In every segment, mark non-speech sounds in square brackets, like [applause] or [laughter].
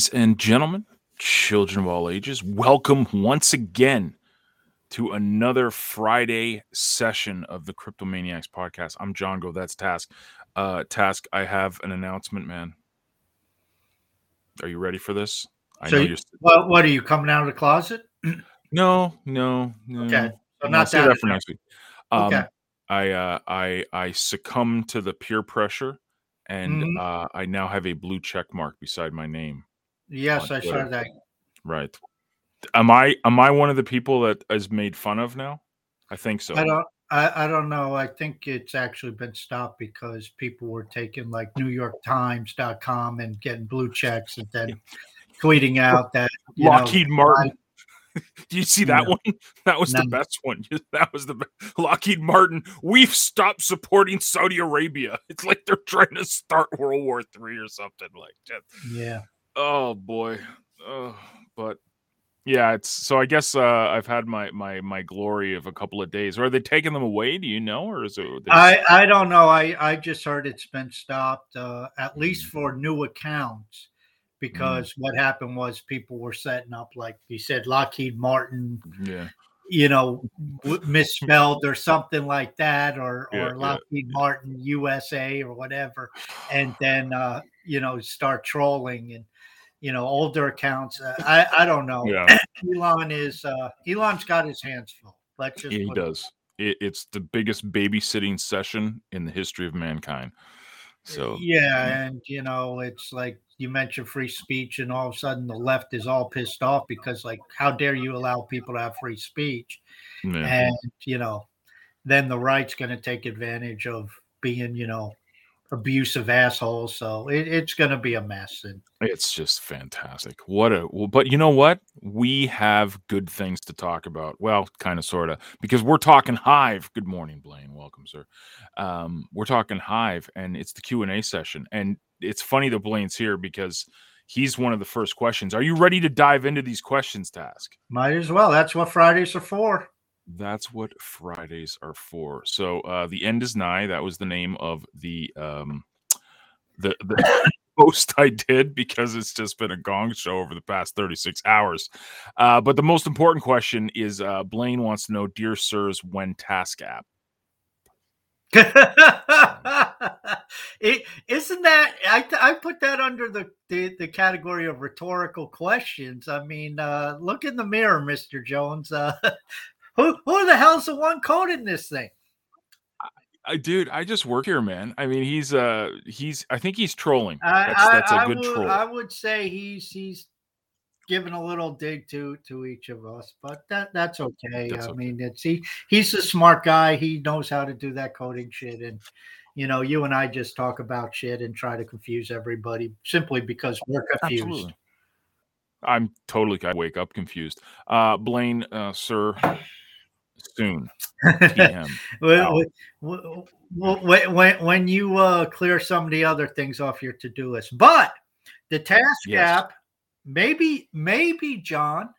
Ladies and gentlemen, children of all ages, welcome once again to another Friday session of the Cryptomaniacs podcast. I'm John Go. That's Task. Uh, Task, I have an announcement, man. Are you ready for this? I So, know you- you're. what, what are you coming out of the closet? [clears throat] No, no, no. Okay, so No, not that. that for next week. Um, Okay. I uh, I I succumbed to the peer pressure, and Mhm. uh, I now have a blue check mark beside my name. Yes, I saw that. Right. Am I am I one of the people that is made fun of now? I think so. I don't. I, I don't know. I think it's actually been stopped because people were taking like NewYorkTimes.com and getting blue checks and then [laughs] tweeting out that you know, Lockheed Martin. [laughs] Do you see that No. one? [laughs] That was the best one. That was the Lockheed Martin. We've stopped supporting Saudi Arabia. It's like they're trying to start World War Three or something like that. yeah. Oh boy. Oh, but yeah, it's so I guess uh, I've had my my my glory of a couple of days. Or Are they taking them away? Do you know, or is it? I I don't know. I I just heard it's been stopped uh, at least for new accounts because what happened was people were setting up like you said Lockheed Martin yeah. you know misspelled or [laughs] something like that or Yeah, or yeah, Lockheed Martin USA or whatever and then uh you know start trolling and you know older accounts uh, I I don't know Yeah. [clears throat] Elon is uh Elon's got his hands full let's just Yeah, he does. It, it's the biggest babysitting session in the history of mankind. So yeah and you know it's like you mentioned free speech and all of a sudden the left is all pissed off because like how dare you allow people to have free speech yeah. and you know then the right's going to take advantage of being you know abusive assholes so it, it's going to be a mess and it's just fantastic. What a well, but you know what? We have good things to talk about. Well, kind of, sort of, because we're talking Hive. Good morning, Blaine. Welcome, sir. Um, we're talking Hive, and it's the Q and A session. And it's funny that Blaine's here because he's one of the first questions. Are you ready to dive into these questions? Task. might as well that's what fridays are for That's what Fridays are for. So uh the end is nigh. That was the name of the um the the [laughs] post I did because it's just been a gong show over the past 36 hours. Uh but the most important question is uh Blaine wants to know, dear sirs, when task app. [laughs] it, isn't that I, I put that under the, the the category of rhetorical questions i mean uh look in the mirror mr jones uh [laughs] who who the hell's the one coding this thing I dude, I just work here, man. I mean, he's uh he's I think he's trolling. I, That's that's a I, I good would, troll. I would say he's he's giving a little dig to to each of us, but that that's okay. That's I okay. mean, it's he he's a smart guy. He knows how to do that coding shit, and you know, you and I just talk about shit and try to confuse everybody simply because we're confused. Absolutely. I'm totally I wake up confused. Uh Blaine, uh sir, soon. PM. [laughs] Well, Wow. w- w- when, when, you uh, clear some of the other things off your to-do list, but the task Yes. app, maybe, maybe John,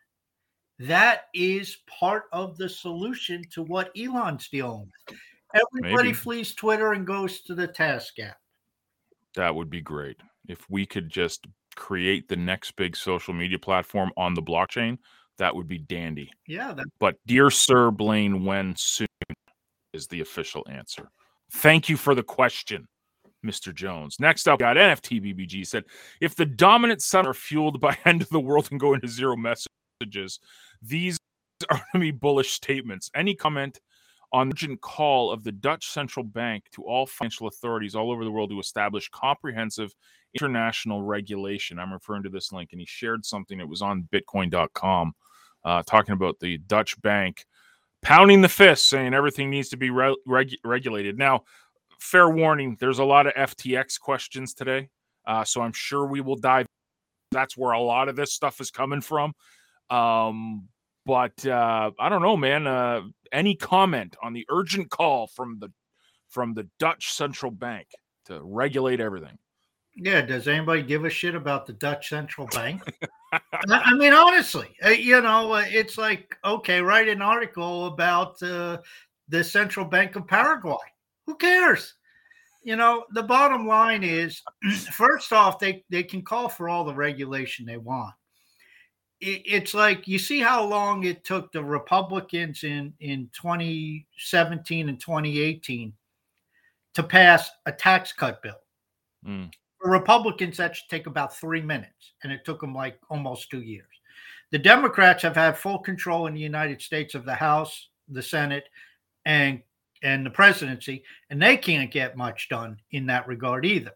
that is part of the solution to what Elon's dealing with. Everybody Maybe. flees Twitter and goes to the task app. That would be great. If we could just create the next big social media platform on the blockchain, that would be dandy. Yeah, that, But dear Sir Blaine, when soon is the official answer. Thank you for the question, Mr. Jones. Next up, got NFT BBG said, if the dominant sun are fueled by [laughs] end of the world and go into zero messages, these [laughs] are going to be bullish statements. Any comment on the urgent call of the Dutch central bank to all financial authorities all over the world to establish comprehensive international regulation? I'm referring to this link, and he shared something. It was on Bitcoin.com, uh, talking about the Dutch bank pounding the fist, saying everything needs to be re- reg- regulated. Now, fair warning, there's a lot of FTX questions today. Uh, so I'm sure we will dive. That's where a lot of this stuff is coming from. Um, but uh, I don't know, man. Uh, any comment on the urgent call from the from the Dutch central bank to regulate everything? Yeah, does anybody give a shit about the Dutch central bank? I mean, honestly, uh, you know, uh, it's like okay, write an article about uh, the central bank of Paraguay. Who cares? You know, the bottom line is, [clears throat] first off, they they can call for all the regulation they want. It, it's like you see how long it took the Republicans in in 2017 and 2018 to pass a tax cut bill. Mm. For Republicans, that should take about three minutes, and it took them like almost two years. The Democrats have had full control in the United States of the House, the Senate, and and the presidency, and they can't get much done in that regard either.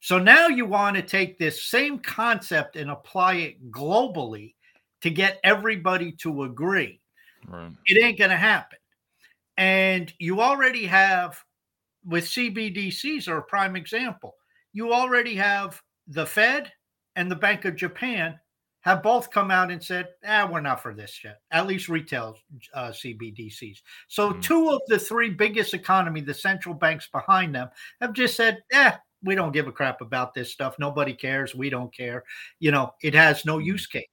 So now you want to take this same concept and apply it globally to get everybody to agree. Right. It ain't going to happen. And you already have with CBDCs are a prime example. You already have the Fed and the Bank of Japan have both come out and said, "Ah, we're not for this yet." At least retail uh, CBDCs. So mm. two of the three biggest economy, the central banks behind them, have just said, "Eh, we don't give a crap about this stuff. Nobody cares. We don't care. You know, it has no mm. use case."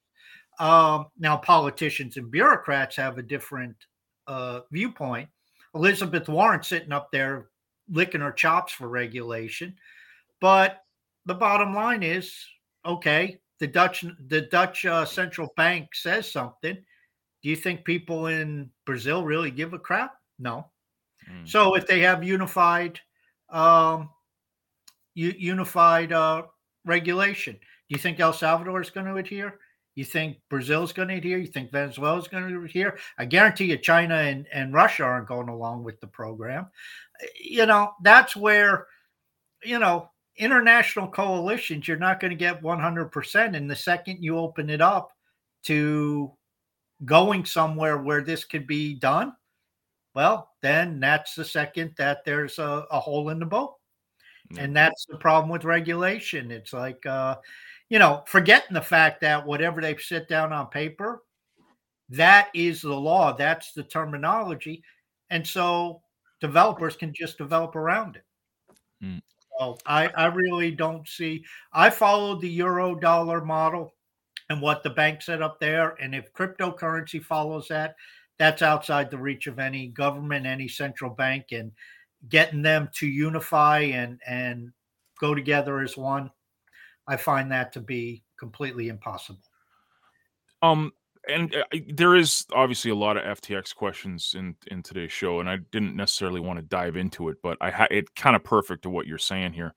Um, now, politicians and bureaucrats have a different uh, viewpoint. Elizabeth Warren sitting up there licking her chops for regulation. But the bottom line is, okay, the Dutch the Dutch uh, central bank says something. Do you think people in Brazil really give a crap? No. Mm. So if they have unified um, unified uh, regulation, do you think El Salvador is going to adhere? You think Brazil is going to adhere? You think Venezuela is going to adhere? I guarantee you, China and, and Russia aren't going along with the program. You know, that's where, you know, international coalitions, you're not going to get 100%. And the second you open it up to going somewhere where this could be done, well, then that's the second that there's a, a hole in the boat. And that's the problem with regulation. It's like, uh, you know, forgetting the fact that whatever they sit down on paper, that is the law, that's the terminology. And so developers can just develop around it. Mm. So I, I really don't see. I followed the euro dollar model and what the bank set up there. And if cryptocurrency follows that, that's outside the reach of any government, any central bank, and getting them to unify and and go together as one. I find that to be completely impossible. Um, and uh, there is obviously a lot of FTX questions in in today's show, and I didn't necessarily want to dive into it, but I ha- it kind of perfect to what you're saying here.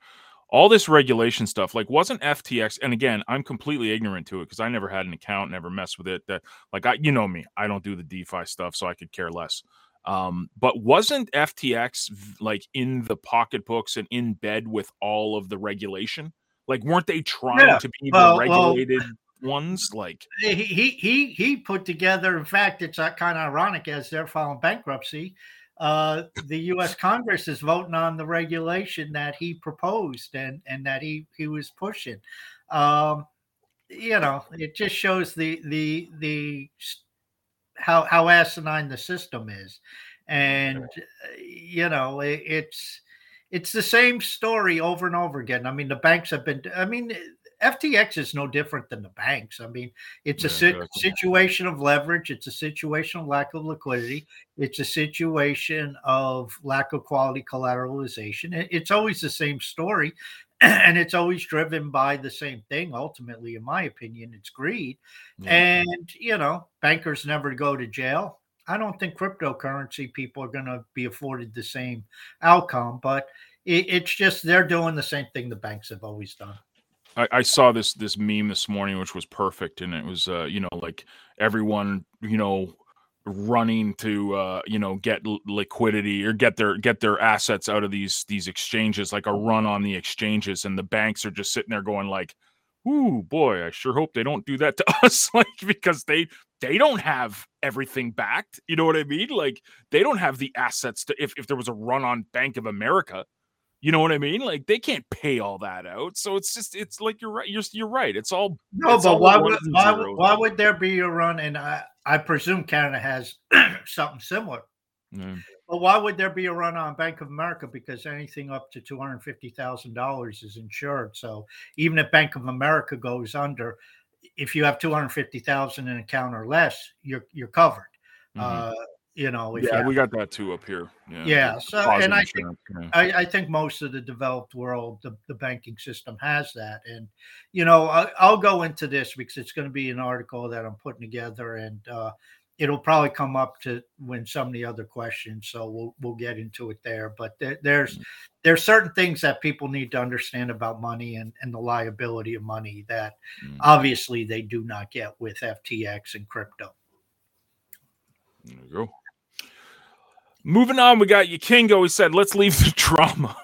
All this regulation stuff, like, wasn't FTX? And again, I'm completely ignorant to it because I never had an account, never messed with it. That, like, I, you know me, I don't do the DeFi stuff, so I could care less. Um, but wasn't FTX like in the pocketbooks and in bed with all of the regulation? Like, weren't they trying yeah. to be well, regulated? Well ones like he he he put together in fact it's uh, kind of ironic as they're filing bankruptcy uh, the U.S. Congress is voting on the regulation that he proposed and and that he he was pushing. Um, you know, it just shows the the the how how asinine the system is, and you know it, it's it's the same story over and over again. I mean, the banks have been. I mean, FTX is no different than the banks. I mean, it's a si- situation of leverage. It's a situation of lack of liquidity. It's a situation of lack of quality collateralization. It's always the same story, [clears throat] and it's always driven by the same thing. Ultimately, in my opinion, it's greed. Yeah. And you know, bankers never go to jail. I don't think cryptocurrency people are going to be afforded the same outcome, but it, it's just they're doing the same thing the banks have always done. I, I, saw this this meme this morning, which was perfect, and it was uh, you know like everyone you know running to uh, you know get l- liquidity or get their get their assets out of these these exchanges, like a run on the exchanges, and the banks are just sitting there going like, "Ooh, boy, I sure hope they don't do that to [laughs] us," like because they they don't have everything backed. You know what I mean? Like they don't have the assets to if if there was a run on Bank of America You know what I mean? Like they can't pay all that out. So it's just it's like you're right. You're you're right. It's all no. it's but all why would why, zeros. why would there be a run? And I I presume Canada has [clears throat] something similar. Yeah. But why would there be a run on Bank of America? Because anything up to two hundred fifty thousand dollars is insured. So even if Bank of America goes under, if you have two hundred fifty thousand in account or less, you're you're covered. Mhm. Uh, you know, yeah, you we got that too up here. Yeah, Yeah, so- and I think- yeah. I, I think most of the developed world, the, the banking system has that. And, you know, I, I'll go into this because it's going to be an article that I'm putting together and uh, it'll probably come up to when some of the other questions. So we'll, we'll get into it there. But there, there's, there's certain things that people need to understand about money and, and the liability of money that Mm. obviously they do not get with FTX and crypto. There you go. Moving on, we got Yakingo. He said, let's leave the drama.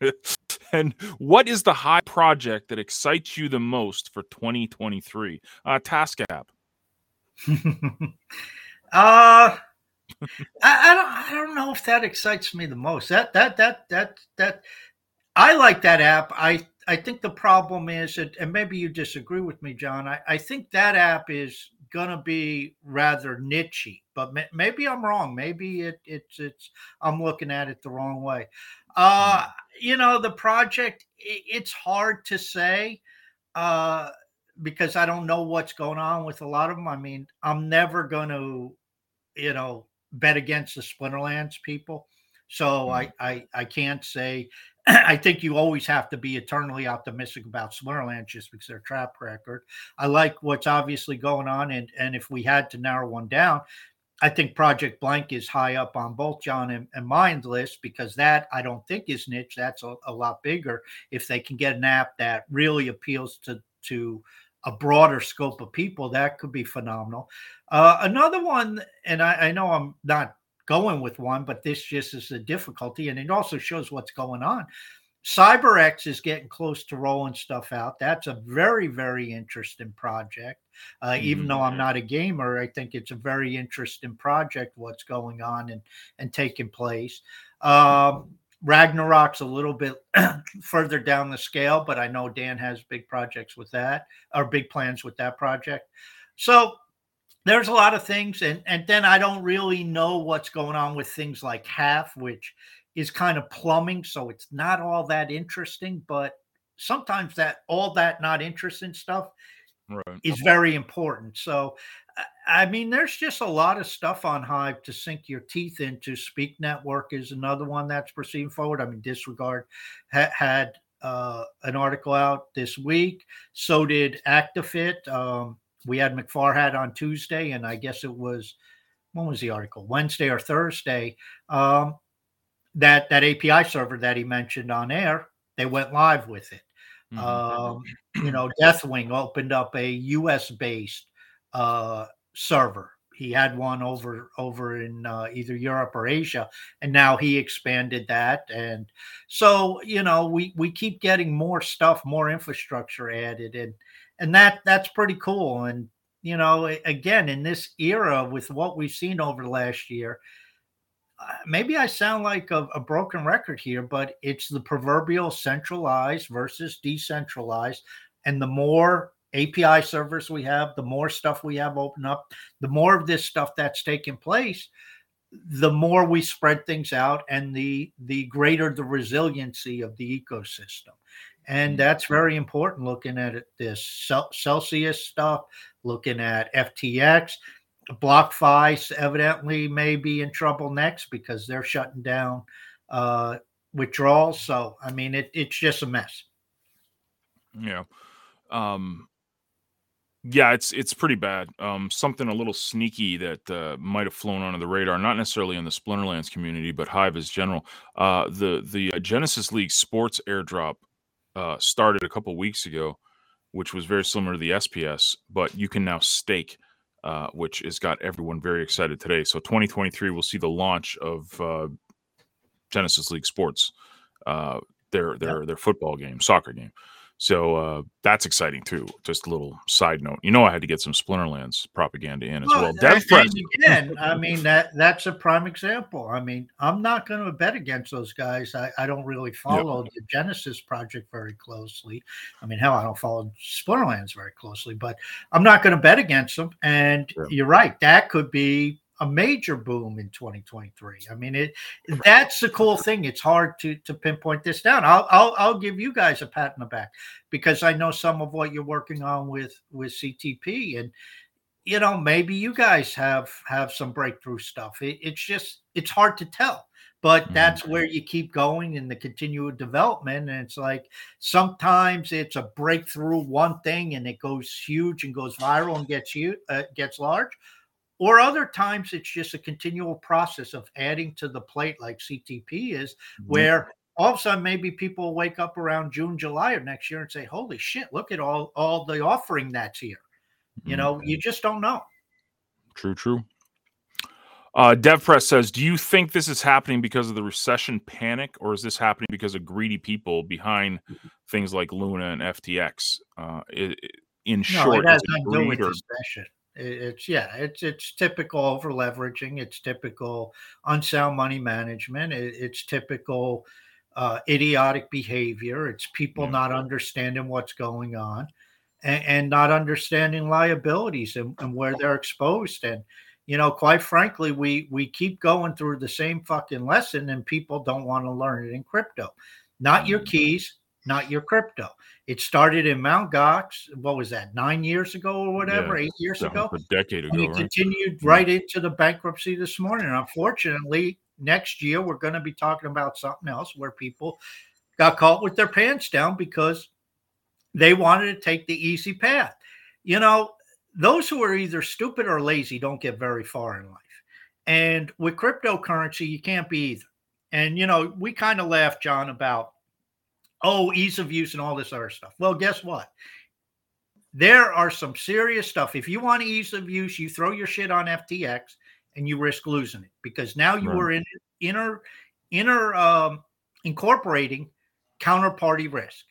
[laughs] and what is the Hive project that excites you the most for 2023? Uh, Task App. [laughs] Uh I, don't I don't know if that excites me the most. That that that that that I like that app. I I think the problem is and maybe you disagree with me, John. I, I think that app is gonna be rather nichey, but may, maybe I'm wrong. Maybe it it's it's I'm looking at it the wrong way. Uh, you know, the project i it's hard to say. Uh because I don't know what's going on with a lot of them. I mean, I'm never going to, you know, bet against the Splinterlands people. So I, I, I can't say. [clears throat] I think you always have to be eternally optimistic about Splinterlands just because their track record. I like what's obviously going on, and and if we had to narrow one down, I think Project Blank is high up on both John and, and mine's list because that I don't think is niche. That's a, a lot bigger. If they can get an app that really appeals to to a broader scope of people, that could be phenomenal. Uh, another one, and I, I know I'm not going with one, but this just is a difficulty, and it also shows what's going on. CyberX is getting close to rolling stuff out. That's a very, very interesting project. Uh, Even Mhm. though I'm not a gamer, I think it's a very interesting project. What's going on and and taking place. Um, Ragnarok's a little bit [clears throat] further down the scale, but I know Dan has big projects with that or big plans with that project. So there's a lot of things, and and then I don't really know what's going on with things like HAF, which is kind of plumbing, so it's not all that interesting. But sometimes that all that not interesting stuff Right. is very important. So, I- I mean, there's just a lot of stuff on Hive to sink your teeth into. Speak Network is another one that's proceeding forward. I mean, Disregard ha- had uh, an article out this week. So did ActiFit. Um, we had McFarhat on Tuesday, and I guess it was when was the article? Wednesday or Thursday. Um, that that API server that he mentioned on air, they went live with it. Mhm. Um, you know, Deathwing opened up a U.S. based uh, server. He had one over over in uh, either Europe or Asia, and now he expanded that. And so, you know, we we keep getting more stuff, more infrastructure added, and and that that's pretty cool. And you know, again, in this era with what we've seen over the last year, uh, maybe I sound like a, a broken record here, but it's the proverbial centralized versus decentralized. And the more API servers we have, the more stuff we have open up, the more of this stuff that's taking place, the more we spread things out and the the greater the resiliency of the ecosystem. And that's very important looking at this Celsius stuff, looking at FTX. BlockFi evidently may be in trouble next because they're shutting down uh, withdrawals. So, I mean, it, it's just a mess. Yeah. Um yeah, it's it's pretty bad. Um something a little sneaky that uh, might have flown under the radar, not necessarily in the Splinterlands community, but Hive as general. Uh the the uh, Genesis League Sports airdrop uh started a couple weeks ago, which was very similar to the SPS, but you can now stake uh, which has got everyone very excited today. So 2023 we'll see the launch of uh, Genesis League Sports, uh, their their their football game, soccer game. So uh, that's exciting too. Just a little side note. You know, I had to get some Splinterlands propaganda in as well. well. Dev again, I mean that that's a prime example. I mean, I'm not going to bet against those guys. I, I don't really follow yep. the Genesis project very closely. I mean, hell, I don't follow Splinterlands very closely, but I'm not going to bet against them. And yep. you're right, that could be a major boom in 2023. I mean, it that's the cool thing. It's hard to to pinpoint this down. I'll I'll, I'll give you guys a pat in the back because I know some of what you're working on with with CTP and you know maybe you guys have have some breakthrough stuff. It, it's just it's hard to tell but mm-hmm. that's where you keep going in the continual development and it's like sometimes it's a breakthrough one thing and it goes huge and goes viral and gets you uh, gets large or other times it's just a continual process of adding to the plate like ctp is mm-hmm. where all of a sudden maybe people wake up around june july of next year and say holy shit look at all all the offering that's here mm-hmm. you know you just don't know true true uh, DevPress says, "Do you think this is happening because of the recession panic, or is this happening because of greedy people behind things like Luna and FTX?" Uh, it, in no, short, it has nothing to do with recession. It's yeah, it's it's typical over leveraging. It's typical unsound money management. It, it's typical uh, idiotic behavior. It's people not understanding what's going on, and, and not understanding liabilities and, and, where they're exposed. And you know, quite frankly, we we keep going through the same fucking lesson, and people don't want to learn it in crypto. Not your mm. keys, not your crypto. It started in Mount Gox. What was that? Nine years ago or whatever, yeah, eight years ago, a decade ago. And it right? continued right into the bankruptcy this morning. Unfortunately, next year we're going to be talking about something else where people got caught with their pants down because they wanted to take the easy path. You know, those who are either stupid or lazy don't get very far in life. And with cryptocurrency, you can't be either. And you know, we kind of laugh, John, about oh, ease of use and all this other stuff. Well, guess what? There are some serious stuff. If you want ease of use, you throw your shit on FTX and you risk losing it because now you right. are in inner inner um, incorporating counterparty risk.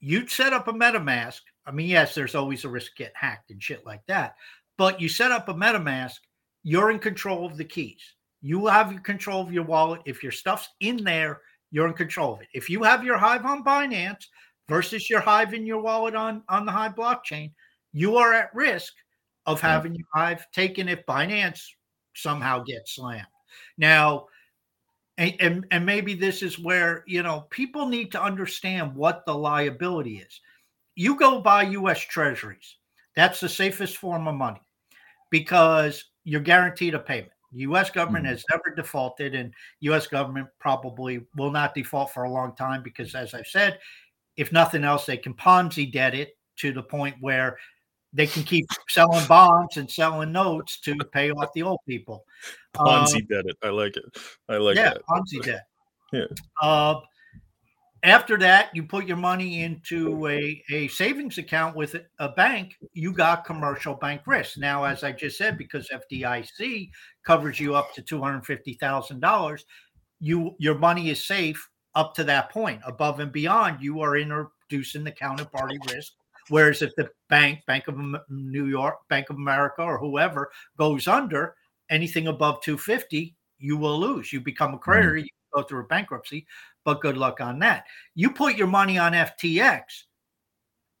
You'd set up a MetaMask. I mean, yes, there's always a risk get hacked and shit like that. But you set up a MetaMask, you're in control of the keys. You have your control of your wallet. If your stuff's in there, you're in control of it. If you have your Hive on Binance versus your Hive in your wallet on, on the Hive blockchain, you are at risk of having your Hive taken if Binance somehow gets slammed. Now, and, and, and maybe this is where, you know, people need to understand what the liability is. You go buy US treasuries, that's the safest form of money because you're guaranteed a payment. U.S. government mm-hmm. has never defaulted, and U.S. government probably will not default for a long time because, as I've said, if nothing else, they can Ponzi debt it to the point where they can keep selling bonds and selling notes to pay off the old people. Ponzi uh, debt it. I like it. I like yeah, that. Ponzi debt. [laughs] Yeah. Uh, after that, you put your money into a, a savings account with a bank, you got commercial bank risk. Now, as I just said, because FDIC covers you up to $250,000, you your money is safe up to that point. Above and beyond, you are introducing the counterparty risk. Whereas if the bank, Bank of New York, Bank of America, or whoever goes under, anything above 250, you will lose. You become a creditor, mm-hmm. you go through a bankruptcy but good luck on that. You put your money on FTX.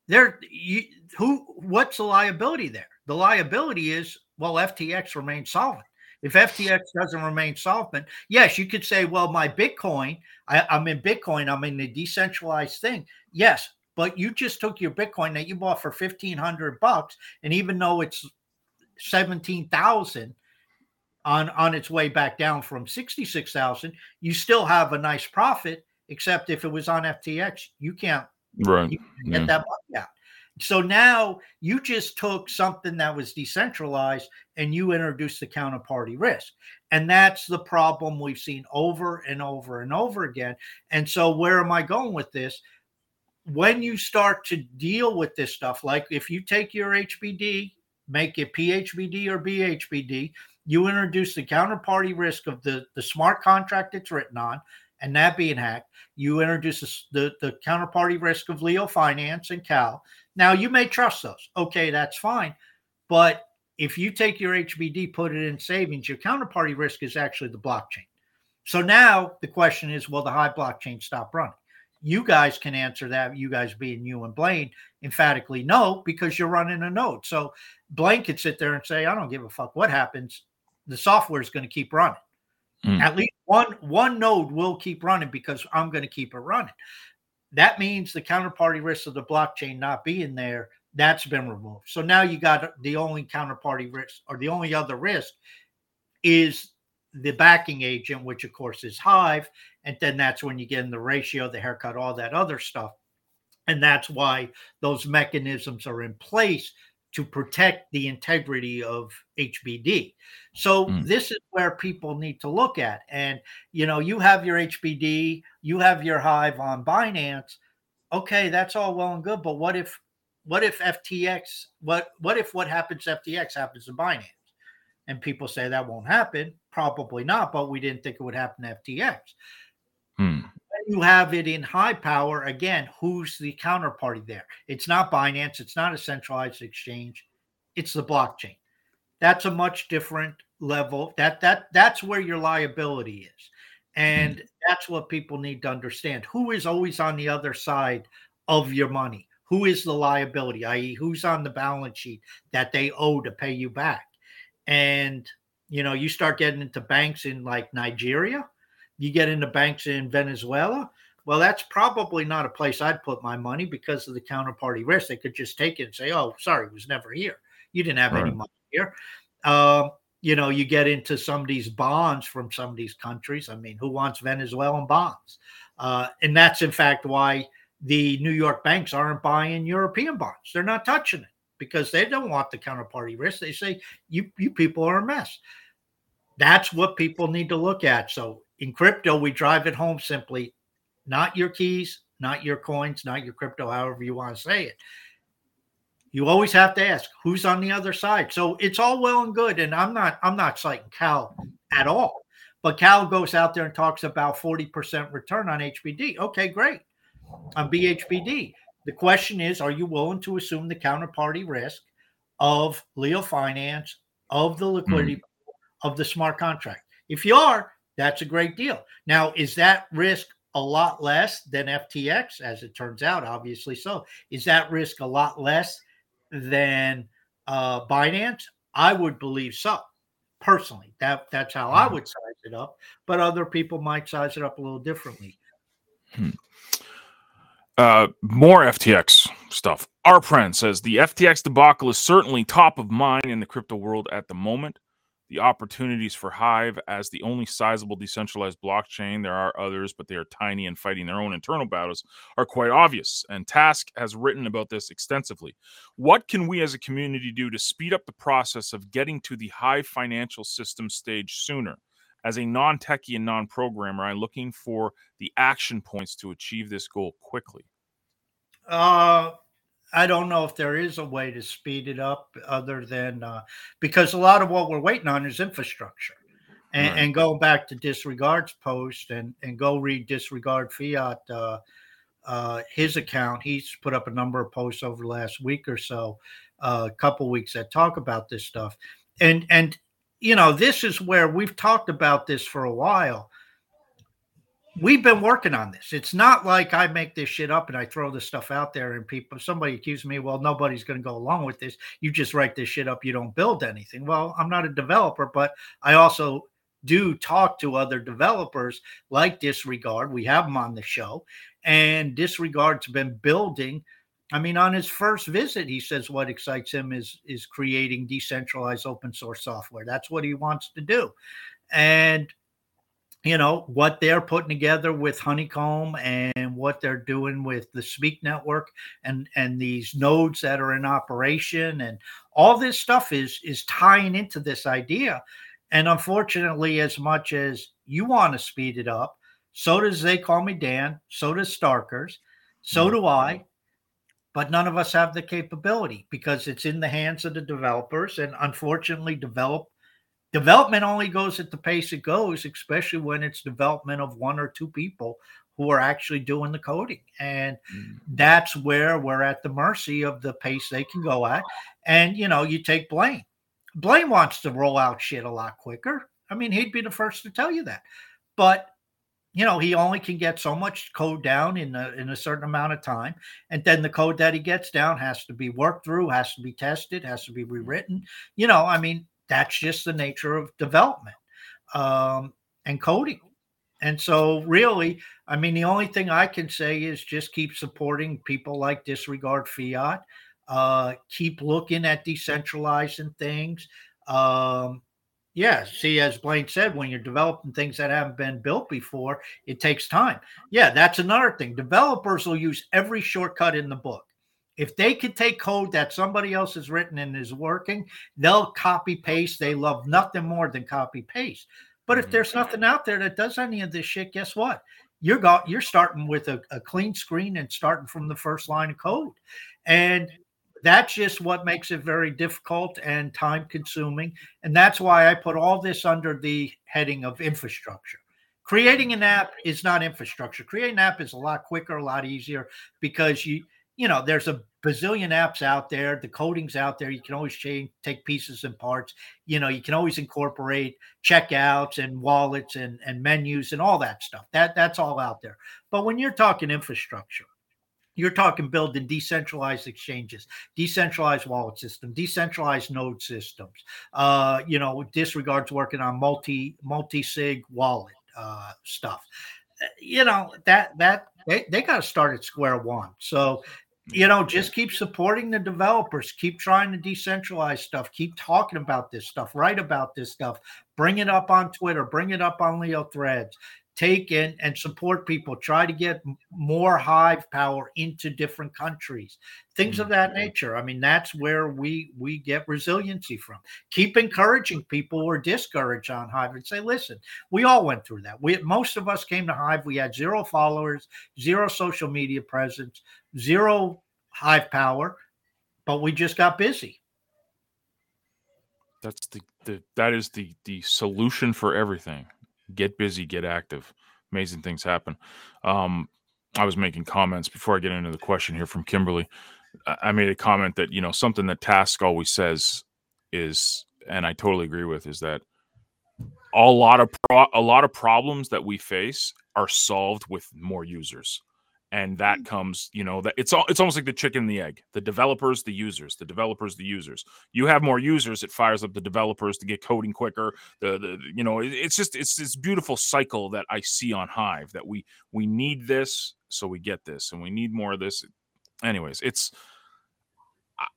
There, you, who? What's the liability there? The liability is well, FTX remains solvent. If FTX doesn't remain solvent, yes, you could say, well, my Bitcoin, I, I'm in Bitcoin, I'm in the decentralized thing. Yes, but you just took your Bitcoin that you bought for fifteen hundred bucks, and even though it's seventeen thousand, on on its way back down from 66,000, you still have a nice profit except if it was on FTX, you can't right you get yeah. that money out. So now you just took something that was decentralized and you introduced the counterparty risk. And that's the problem we've seen over and over and over again. And so where am I going with this? When you start to deal with this stuff, like if you take your HBD, make it PHBD or BHBD, you introduce the counterparty risk of the, the smart contract it's written on, and that being hacked, you introduce the, the counterparty risk of Leo Finance and Khal. Now, you may trust those. Okay, that's fine. But if you take your HBD, put it in savings, your counterparty risk is actually the blockchain. So now the question is will the Hive blockchain stop running? You guys can answer that, you guys being you and Blaine, emphatically no, because you're running a node. So Blaine could sit there and say, I don't give a fuck what happens. The software is going to keep running. Mm. At least one one node will keep running because I'm going to keep it running. That means the counterparty risk of the blockchain not being there that's been removed. So now you got the only counterparty risk or the only other risk is the backing agent, which of course is Hive. And then that's when you get in the ratio, the haircut, all that other stuff. And that's why those mechanisms are in place to protect the integrity of HBD. So mm. this is where people need to look at. And you know, you have your HBD, you have your Hive on Binance. Okay, that's all well and good, but what if what if FTX, what what if what happens to FTX happens to Binance? And people say that won't happen. Probably not, but we didn't think it would happen to FTX. You have it in Hive power, again, who's the counterparty there? It's not Binance, it's not a centralized exchange, it's the blockchain. That's a much different level. That that that's where your liability is. And hmm. that's what people need to understand. Who is always on the other side of your money? who is the liability, i.e., who's on the balance sheet that they owe to pay you back. And you know, you start getting into banks in like Nigeria, you get into banks in Venezuela. Well, that's probably not a place I'd put my money because of the counterparty risk. They could just take it and say, "Oh, sorry, it was never here. You didn't have right. any money here." Um, you know, you get into some of these bonds from some of these countries. I mean, who wants Venezuelan bonds? Uh, and that's in fact why the New York banks aren't buying European bonds. They're not touching it because they don't want the counterparty risk. They say you you people are a mess. That's what people need to look at. So in crypto, we drive it home simply, not your keys, not your coins, not your crypto, however you want to say it. You always have to ask who's on the other side. So it's all well and good. And I'm not I'm not citing Khal at all. But Khal goes out there and talks about 40% return on HBD. Okay, great on BHBD. The question is, are you willing to assume the counterparty risk of Leo Finance, of the liquidity, mm. of the smart contract? If you are, that's a great deal. Now, is that risk a lot less than FTX, as it turns out? Obviously so. Is that risk a lot less than uh, Binance? I would believe so. Personally, that that's how I hmm. would size it up. But other people might size it up a little differently. Hmm. Uh, more FTX stuff. Our friend says the FTX debacle is certainly top of mind in the crypto world at the moment. The opportunities for Hive as the only sizable decentralized blockchain, there are others, but they are tiny and fighting their own internal battles, are quite obvious. And Task has written about this extensively. What can we as a community do to speed up the process of getting to the Hive financial system stage sooner? as a non techie and non programmer, I'm looking for the action points to achieve this goal quickly. Uh, I don't know if there is a way to speed it up other than uh, because a lot of what we're waiting on is infrastructure. And, right. and going back to disregard's post and, and go read disregard fiat uh, uh, his account he's put up a number of posts over the last week or so uh, a couple weeks that talk about this stuff and and you know, this is where we've talked about this for a while. We've been working on this. It's not like I make this shit up and I throw this stuff out there and people, somebody accuses me, well, nobody's going to go along with this. You just write this shit up. You don't build anything. Well, I'm not a developer, but I also do talk to other developers like Disregard. We have them on the show, and Disregard's been building I mean, on his first visit, he says what excites him is is creating decentralized open source software. That's what he wants to do, and you know what they're putting together with Honeycomb and what they're doing with the Speak network and and these nodes that are in operation and all this stuff is is tying into this idea. And unfortunately, as much as you want to speed it up, so does they call me Dan, so does Starkerz, so mm-hmm. do I but none of us have the capability because it's in the hands of the developers and unfortunately develop development only goes at the pace it goes, especially when it's development of one or two people who are actually doing the coding. And mm. that's where we're at the mercy of the pace they can go at. And, you know, you take Blaine. Blaine wants to roll out shit a lot quicker. I mean, he'd be the first to tell you that. But you know, he only can get so much code down in a, in a certain amount of time, and then the code that he gets down has to be worked through, has to be tested, has to be rewritten. You know, I mean, that's just the nature of development um, and coding. And so, really, I mean, the only thing I can say is just keep supporting people like Disregard Fiat. Uh, keep looking at decentralizing things. Um, yeah, see, as Blaine said, when you're developing things that haven't been built before, it takes time. Yeah, that's another thing. Developers will use every shortcut in the book. If they could take code that somebody else has written and is working, they'll copy paste. They love nothing more than copy paste. But if mm-hmm. there's nothing out there that does any of this shit, guess what? You're got you're starting with a, a clean screen and starting from the first line of code. And that's just what makes it very difficult and time consuming. And that's why I put all this under the heading of infrastructure. Creating an app is not infrastructure. Creating an app is a lot quicker, a lot easier because you you know, there's a bazillion apps out there. The coding's out there. You can always change, take pieces and parts. You know, you can always incorporate checkouts and wallets and, and menus and all that stuff. That that's all out there. But when you're talking infrastructure, you're talking building decentralized exchanges, decentralized wallet system, decentralized node systems. Uh, you know, with disregards working on multi multi sig wallet uh, stuff. You know that that they, they got to start at square one. So you know, just keep supporting the developers, keep trying to decentralize stuff, keep talking about this stuff, write about this stuff, bring it up on Twitter, bring it up on Leo Threads, take in and support people, try to get more hive power into different countries, things of that mm-hmm. nature. I mean, that's where we we get resiliency from. Keep encouraging people who are discouraged on Hive and say, listen, we all went through that. We most of us came to Hive, we had zero followers, zero social media presence, zero hive power, but we just got busy. That's the, the that is the the solution for everything. Get busy, get active. Amazing things happen. Um, I was making comments before I get into the question here from Kimberly. I made a comment that you know something that Task always says is, and I totally agree with, is that a lot of pro- a lot of problems that we face are solved with more users and that mm. comes you know that it's all it's almost like the chicken and the egg the developers the users the developers the users you have more users it fires up the developers to get coding quicker the, the you know it, it's just it's this beautiful cycle that i see on hive that we we need this so we get this and we need more of this anyways it's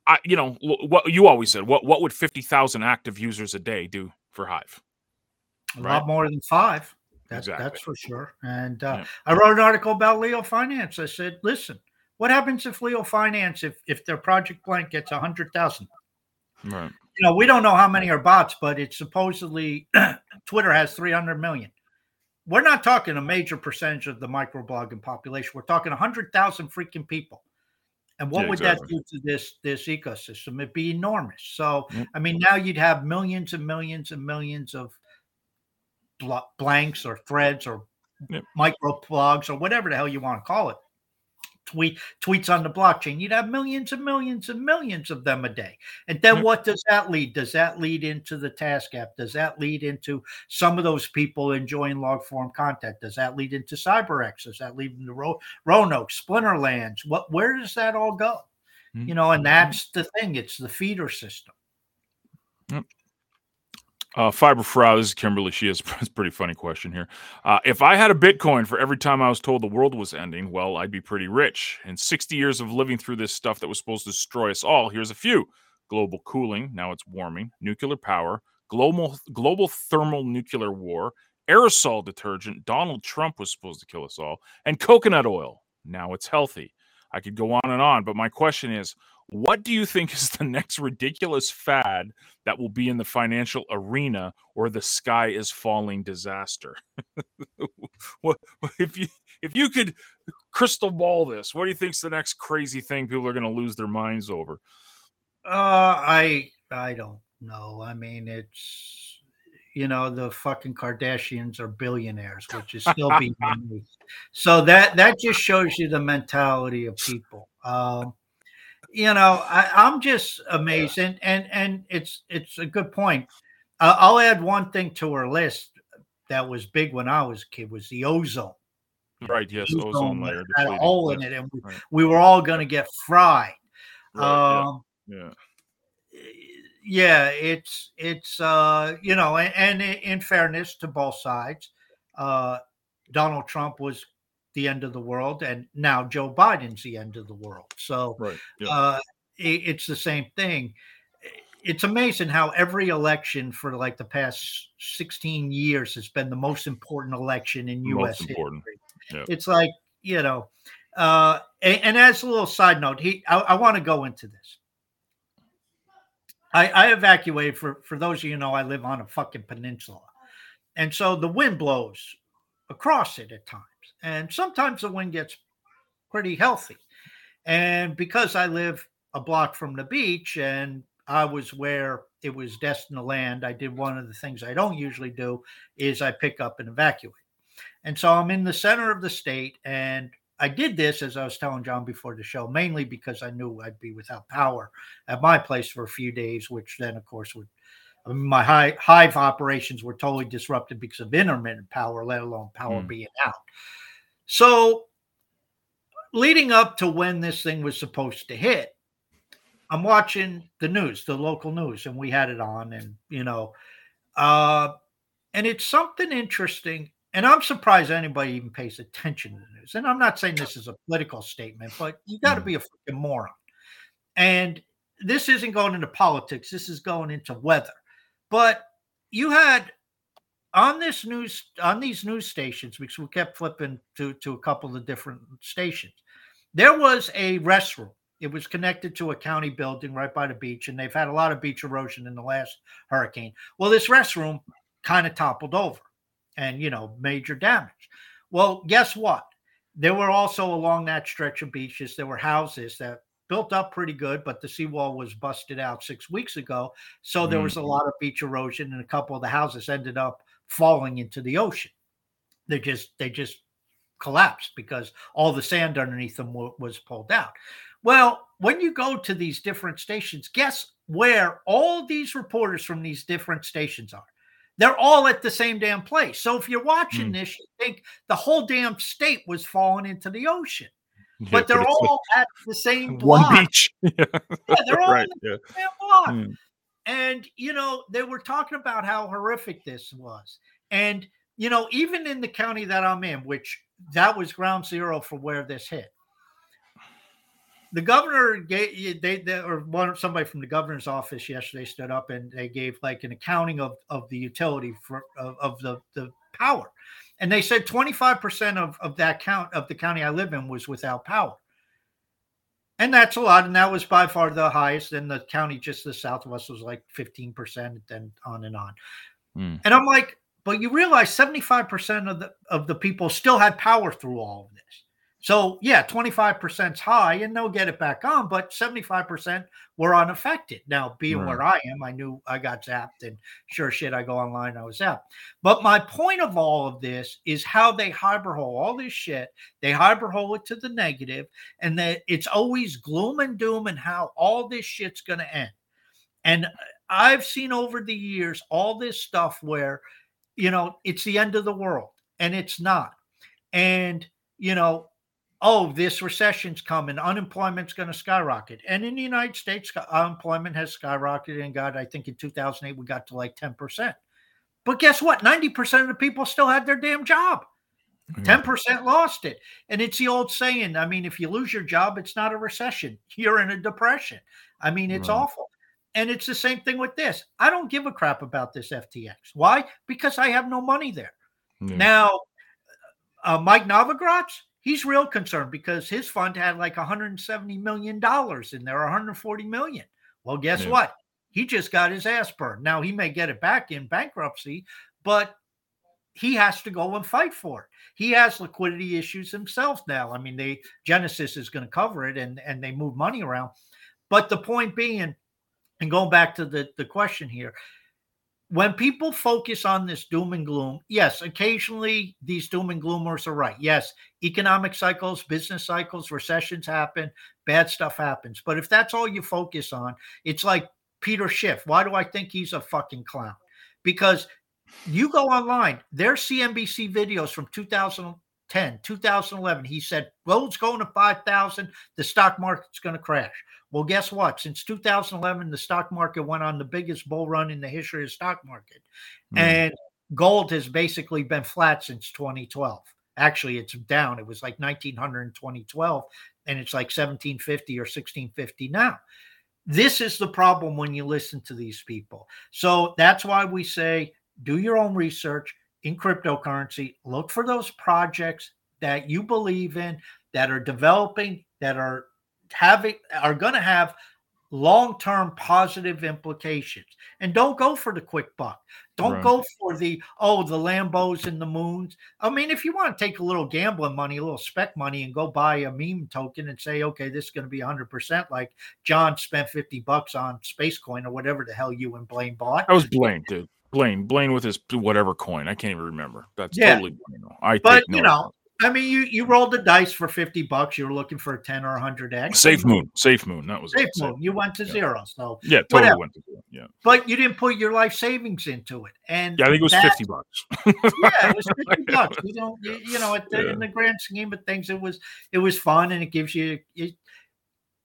I, you know what you always said what what would 50,000 active users a day do for hive a right? lot more than 5 that's exactly. that's for sure. And uh, yeah. I wrote an article about Leo Finance. I said, listen, what happens if Leo Finance, if if their project blank gets a hundred thousand? Right. You know, we don't know how many are bots, but it's supposedly [clears throat] Twitter has three hundred million. We're not talking a major percentage of the microblogging population. We're talking a hundred thousand freaking people. And what yeah, would exactly. that do to this this ecosystem? It'd be enormous. So. I mean, now you'd have millions and millions and millions of bl- blanks or threads or yep. micro blogs or whatever the hell you want to call it. Tweet tweets on the blockchain. You'd have millions and millions and millions of them a day. And then mm-hmm. what does that lead? Does that lead into the task app? Does that lead into some of those people enjoying log form content? Does that lead into cyberx? Does that lead into Ro- roanoke splinterlands? What where does that all go? Mm-hmm. you know and that's the thing. It's the feeder system. Yep. Uh, Fiber this is Kimberly. She has [laughs] a pretty funny question here. Uh, if I had a Bitcoin for every time I was told the world was ending, well, I'd be pretty rich. In 60 years of living through this stuff that was supposed to destroy us all, here's a few global cooling, now it's warming, nuclear power, global, global thermal nuclear war, aerosol detergent, Donald Trump was supposed to kill us all, and coconut oil, now it's healthy. I could go on and on, but my question is what do you think [laughs] is the next ridiculous fad that will be in the financial arena or the sky is falling disaster? [laughs] [laughs] if you if you could crystal ball this, what do you think's the next crazy thing people are going to lose their minds over? Uh I I don't know. I mean, it's you know the fucking Kardashians are billionaires, which is still [laughs] being me. So that that just shows you the mentality of people. Um, you know, I, am just amazed, and and and it's it's a good point. Uh, I'll add one thing to her list that was big when I was a kid was the ozone. Right. Yes. Ozone, ozone layer had a hole in it, and we, right. we were all going to get fried. Right, um, yeah. yeah yeah, it's it's uh, you know, and, and, in fairness to both sides, uh, Donald Trump was the end of the world, and now Joe Biden's the end of the world. So right. yeah. uh, it, it's the same thing. It's amazing how every election for like the past 16 years has been the most important election in U.S. history. Yeah. It's like you know, uh, and, and, as a little side note, he I, I want to go into this I, I evacuated for for those of you know I live on a fucking peninsula, and so the wind blows across it at times, and sometimes the wind gets pretty healthy. And because I live a block from the beach and I was where it was destined to land, I did one of the things I don't usually do is I pick up and evacuate. And so I'm in the center of the state and I did this, as I was telling John before the show, mainly because I knew I'd be without power at my place for a few days, which then, of course, would I mean, my hive operations were totally disrupted because of intermittent power, let alone power mm. being out. So, leading up to when this thing was supposed to hit, I'm watching the news, the local news, and we had it on, and you know, uh, and it's something interesting and I'm surprised anybody even pays attention to the news. And I'm not saying this is a political statement, but you got to be a freaking moron. And this isn't going into politics, this is going into weather. But you had on this news on these news stations because we kept flipping to to a couple of different stations there was a restroom it was connected to a county building right by the beach and they've had a lot of beach erosion in the last hurricane well this restroom kind of toppled over and you know major damage. Well, guess what? There were also along that stretch of beaches there were houses that built up pretty good, but the seawall was busted out six weeks ago, so there was a mm-hmm. lot of beach erosion, and a couple of the houses ended up falling into the ocean. They just they just collapsed because all the sand underneath them w- was pulled out. Well, when you go to these different stations, guess where all these reporters from these different stations are? They're all at the same damn place. So if you're watching mm. this, you think the whole damn state was falling into the ocean. Yeah, but they're all like at the same [laughs] block. One beach. [laughs] yeah. yeah, they're all right, the yeah. same block. Mm. And you know, they were talking about how horrific this was. And you know, even in the county that I'm in, which that was ground zero for where this hit the governor gave they, they or one somebody from the governor's office yesterday stood up and they gave like an accounting of of the utility for of, of the the power. And they said 25% of, of that count of the county i live in was without power. And that's a lot and that was by far the highest and the county just to the south of us was like 15% and then on and on. Mm. and i'm like but you realize 75% of the of the people still had power through all of this so yeah, 25% is high and they'll get it back on, but 75% were unaffected. Now, being right. where I am, I knew I got zapped and sure shit, I go online, I was zapped. But my point of all of this is how they harbor hole all this shit. They harbor hole it to the negative, and that it's always gloom and doom and how all this shit's gonna end. And I've seen over the years all this stuff where, you know, it's the end of the world, and it's not. And you know, oh, this recession's coming, unemployment's going to skyrocket. And in the United States, unemployment has skyrocketed and got, I think in 2008, we got to like 10%. But guess what? 90% of the people still had their damn job. 10% lost it. And it's the old saying I mean, if you lose your job, it's not a recession, [laughs] you're in a depression. I mean, it's right. awful. And it's the same thing with this. I don't give a crap about this FTX. Why? Because I have no money there. Yeah. Now, uh, Mike Novogratz, he's real concerned because his fund had like 170 million dollars in there 140 million. Well guess yeah. what? He just got his ass burned. Now he may get it back in bankruptcy but he has to go and fight for it. He has liquidity issues himself now. I mean they genesis is going to cover it and and they move money around. But the point being and going back to the the question here when people focus on this doom and gloom, yes, occasionally these doom and gloomers are right. Yes, economic cycles, business cycles, recessions happen, bad stuff happens. But if that's all you focus on, it's like Peter Schiff. Why do I think he's a fucking clown? Because you go online, there's CNBC videos from 2010, 2011. He said, gold's going to 5,000, the stock market's going to crash. Well, guess what? Since 2011, the stock market went on the biggest bull run in the history of the stock market. Mm. And gold has basically been flat since 2012. Actually, it's down. It was like 1900 in 2012, and it's like 1750 or 1650 now. This is the problem when you listen to these people. So that's why we say do your own research in cryptocurrency, look for those projects that you believe in that are developing, that are having are going to have long-term positive implications. And don't go for the quick buck. Don't right. go for the oh the Lambos and the moons. I mean, if you want to take a little gambling money, a little spec money, and go buy a meme token and say, okay, this is going to be 100 percent like John spent 50 bucks on Space Coin or whatever the hell you and Blaine bought. I was Blaine, dude. Blaine, Blaine with his whatever coin. I can't even remember. That's yeah. totally Blaine. I but no you know, I mean, you you rolled the dice for fifty bucks. You were looking for a ten or a hundred x. Safe moon, safe moon. That was safe it. moon. You went to yeah. zero. So yeah, totally whatever. went to zero. Yeah, but you didn't put your life savings into it. And yeah, I think it was that, fifty bucks. yeah, it [laughs] was fifty bucks. You know, you, you know, the, yeah. in the grand scheme of things, it was it was fun, and it gives you it,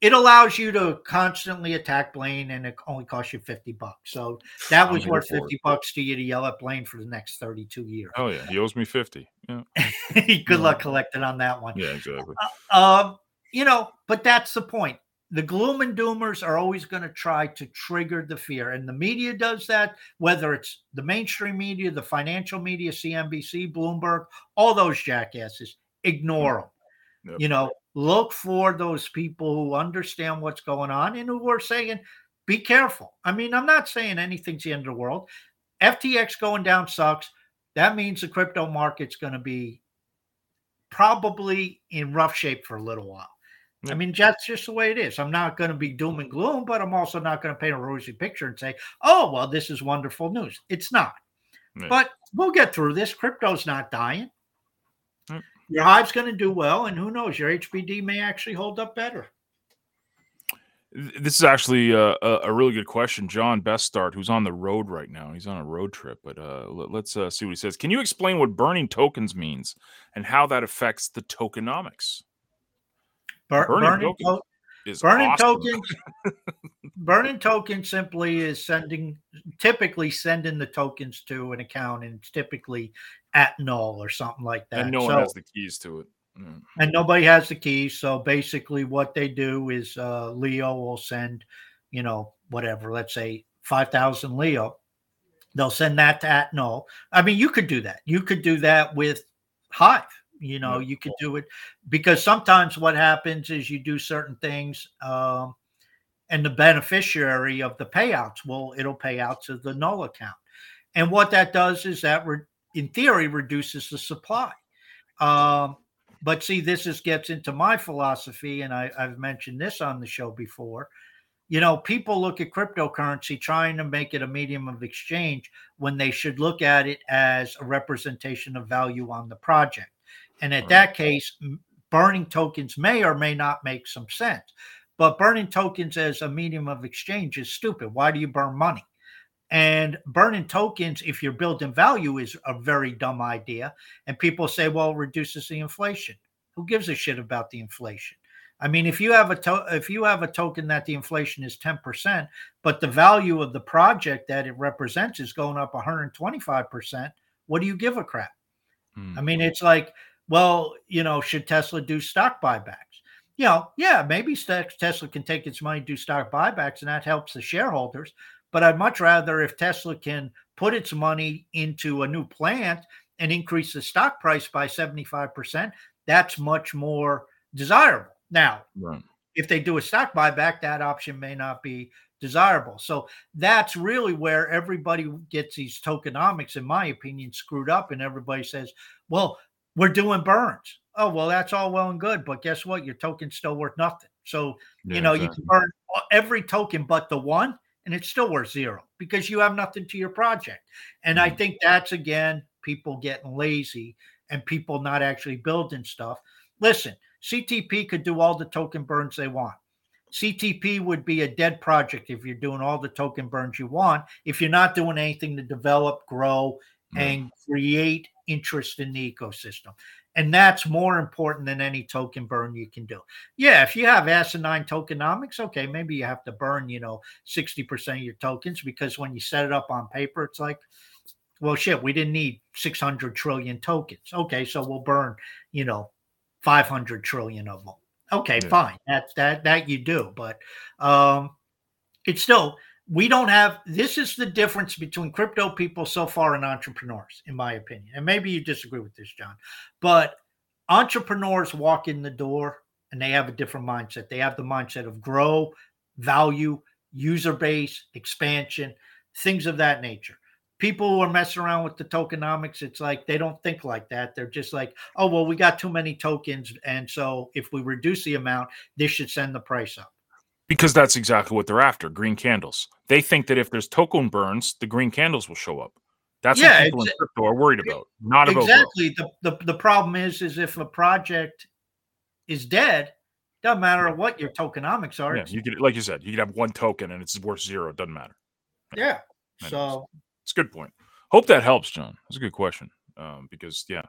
it allows you to constantly attack Blaine and it only costs you 50 bucks. So that was worth 50 bucks to you to yell at Blaine for the next 32 years. Oh yeah. He owes me 50. Yeah. [laughs] Good yeah. luck collecting on that one. Yeah, exactly. Uh, um, you know, but that's the point. The gloom and doomers are always going to try to trigger the fear. And the media does that, whether it's the mainstream media, the financial media, CNBC, Bloomberg, all those jackasses, ignore them. Yep. You know, look for those people who understand what's going on and who are saying, be careful. I mean, I'm not saying anything's the end of the world. FTX going down sucks. That means the crypto market's going to be probably in rough shape for a little while. I mean, that's just the way it is. I'm not going to be doom and gloom, but I'm also not going to paint a rosy picture and say, oh, well, this is wonderful news. It's not. But we'll get through this. Crypto's not dying your hive's going to do well, and who knows, your HBD may actually hold up better. This is actually a, a, really good question. John Bestart, who's on the road right now, he's on a road trip, but uh, let, us uh, see what he says. Can you explain what burning tokens means and how that affects the tokenomics? Bur- burning, burning tokens is burning awesome. tokens. [laughs] burning tokens simply is sending, typically sending the tokens to an account, and it's typically at null or something like that. And no so, one has the keys to it. Mm. And nobody has the keys. So basically, what they do is uh, Leo will send, you know, whatever, let's say 5,000 Leo. They'll send that to at null. I mean, you could do that. You could do that with Hive. You know, you could do it because sometimes what happens is you do certain things. Um, and the beneficiary of the payouts will it'll pay out to the null account and what that does is that re- in theory, reduces the supply. Um, but see, this is gets into my philosophy, and I, I've mentioned this on the show before. You know, people look at cryptocurrency trying to make it a medium of exchange when they should look at it as a representation of value on the project. And at that case, burning tokens may or may not make some sense. But burning tokens as a medium of exchange is stupid. Why do you burn money? And burning tokens, if you're building value, is a very dumb idea. And people say, well, it reduces the inflation. Who gives a shit about the inflation? I mean, if you have a to- if you have a token that the inflation is 10%, but the value of the project that it represents is going up 125%, what do you give a crap? Hmm. I mean, it's like, well, you know, should Tesla do stock buybacks? You know, yeah, maybe Tesla can take its money, do stock buybacks, and that helps the shareholders. But I'd much rather if Tesla can put its money into a new plant and increase the stock price by 75%, that's much more desirable. Now, right. if they do a stock buyback, that option may not be desirable. So that's really where everybody gets these tokenomics, in my opinion, screwed up. And everybody says, well, we're doing burns. Oh, well, that's all well and good. But guess what? Your token's still worth nothing. So, yeah, you know, exactly. you can burn every token but the one and it's still worth zero because you have nothing to your project. And I think that's again people getting lazy and people not actually building stuff. Listen, CTP could do all the token burns they want. CTP would be a dead project if you're doing all the token burns you want, if you're not doing anything to develop, grow, mm. and create interest in the ecosystem. And that's more important than any token burn you can do. Yeah, if you have asinine tokenomics, okay, maybe you have to burn, you know, 60% of your tokens because when you set it up on paper, it's like, well, shit, we didn't need 600 trillion tokens. Okay, so we'll burn, you know, 500 trillion of them. Okay, yeah. fine. That's that that you do, but um it's still we don't have this is the difference between crypto people so far and entrepreneurs in my opinion. And maybe you disagree with this john but entrepreneurs walk in the door and they have a different mindset. They have the mindset of grow value user base expansion things of that nature. People who are messing around with the tokenomics it's like they don't think like that. They're just like oh well we got too many tokens and so if we reduce the amount this should send the price up because that's exactly what they're after green candles. They think that if there's token burns the green candles will show up. That's yeah, what people in crypto are worried about not about exactly. The, the the problem is is if a project is dead doesn't matter what your tokenomics are yeah, you could like you said you could have one token and it's worth zero it doesn't matter. Yeah so it's a good point. Hope that helps john. That's a good question um, because yeah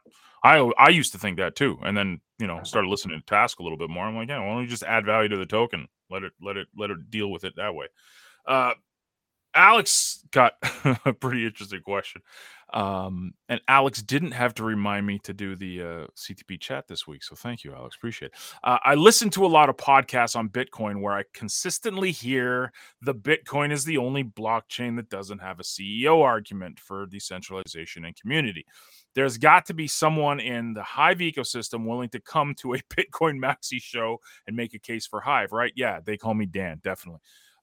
i i used to think that too and then you know started listening to task a little bit more. I'm like yeah why don't you just add value to the token let it let it let it deal with it that way. Uh, Alex got [laughs] a pretty interesting question. Um, and Alex didn't have to remind me to do the uh, CTP chat this week. So thank you, Alex. Appreciate it. Uh, I listen to a lot of podcasts on Bitcoin where I consistently hear the Bitcoin is the only blockchain that doesn't have a CEO argument for decentralization and community. There's got to be someone in the Hive ecosystem willing to come to a [laughs] Bitcoin Maxi show and make a case for Hive, right? Yeah, they call me Dan, definitely.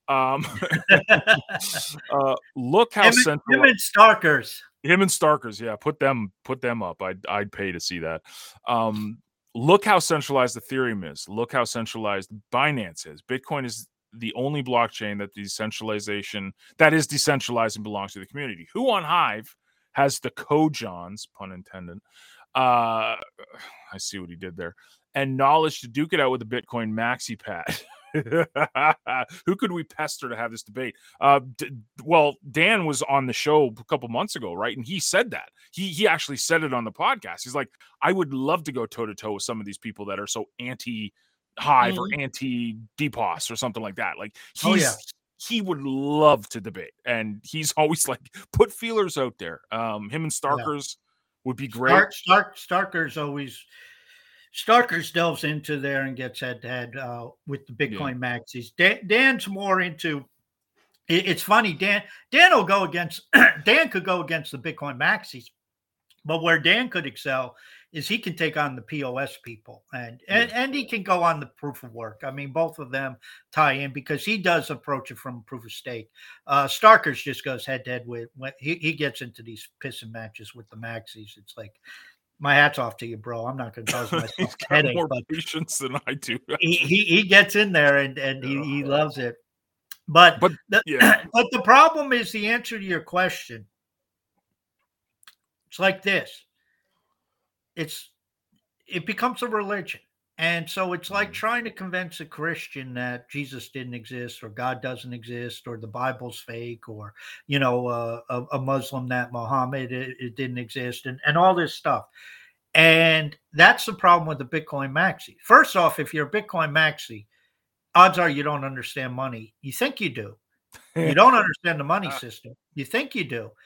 Um, [laughs] [laughs] uh, look how him, central him and Starkerz. Him and Starkerz, yeah, put them put them up. I'd I'd pay to see that. Um, look how centralized Ethereum is. Look how centralized Binance is. Bitcoin is the only blockchain that decentralization that is decentralized and belongs to the community. Who on Hive has the Cojons, pun intended? Uh, [sighs] I see what he did there, and knowledge to duke it out with the Bitcoin maxi pad. [laughs] [laughs] Who could we pester to have this debate? Uh, d- well, Dan was on the show a couple months ago, right? And he said that he he actually said it on the podcast. He's like, I would love to go toe to toe with some of these people that are so anti Hive mm. or mm-hmm. anti DPoS or something like that. Like he's. Oh, yeah. He would love to debate, and he's [laughs] always like put feelers out there. Um, him and Starkerz yeah. would be great. Stark, Stark, Starkerz always Starkerz delves into there and gets head to head uh, with the Bitcoin yeah. maxis. Dan, Dan's more into. It, it's funny, Dan. Dan will go against. [clears throat] Dan could go against the Bitcoin maxis, but where Dan could excel is he can take on the POS people, and yeah. and, and he can go on the proof of work. I mean, both of them tie in because he does approach it from proof of stake. Uh, Starkerz just goes head to head with. He he gets into these pissing matches with the maxis. It's like my hat's off to you, bro. I'm not going to cause [laughs] myself headache. More patience than I do. [laughs] he, he, he gets in there and and he, he loves it. But but the, yeah. [clears throat] but the problem is the answer to your question. It's like this. It's it becomes a religion. And so it's like mm-hmm. trying to convince a Christian that Jesus didn't exist or God doesn't exist or the Bible's fake or, you know, uh, a, a, Muslim that Muhammad it, it, didn't exist and, and all this stuff. And that's the problem with the Bitcoin maxi. First off, if you're a Bitcoin maxi, odds are you don't understand money. You think you do. You don't [laughs] understand the money uh. system. You think you do. [laughs]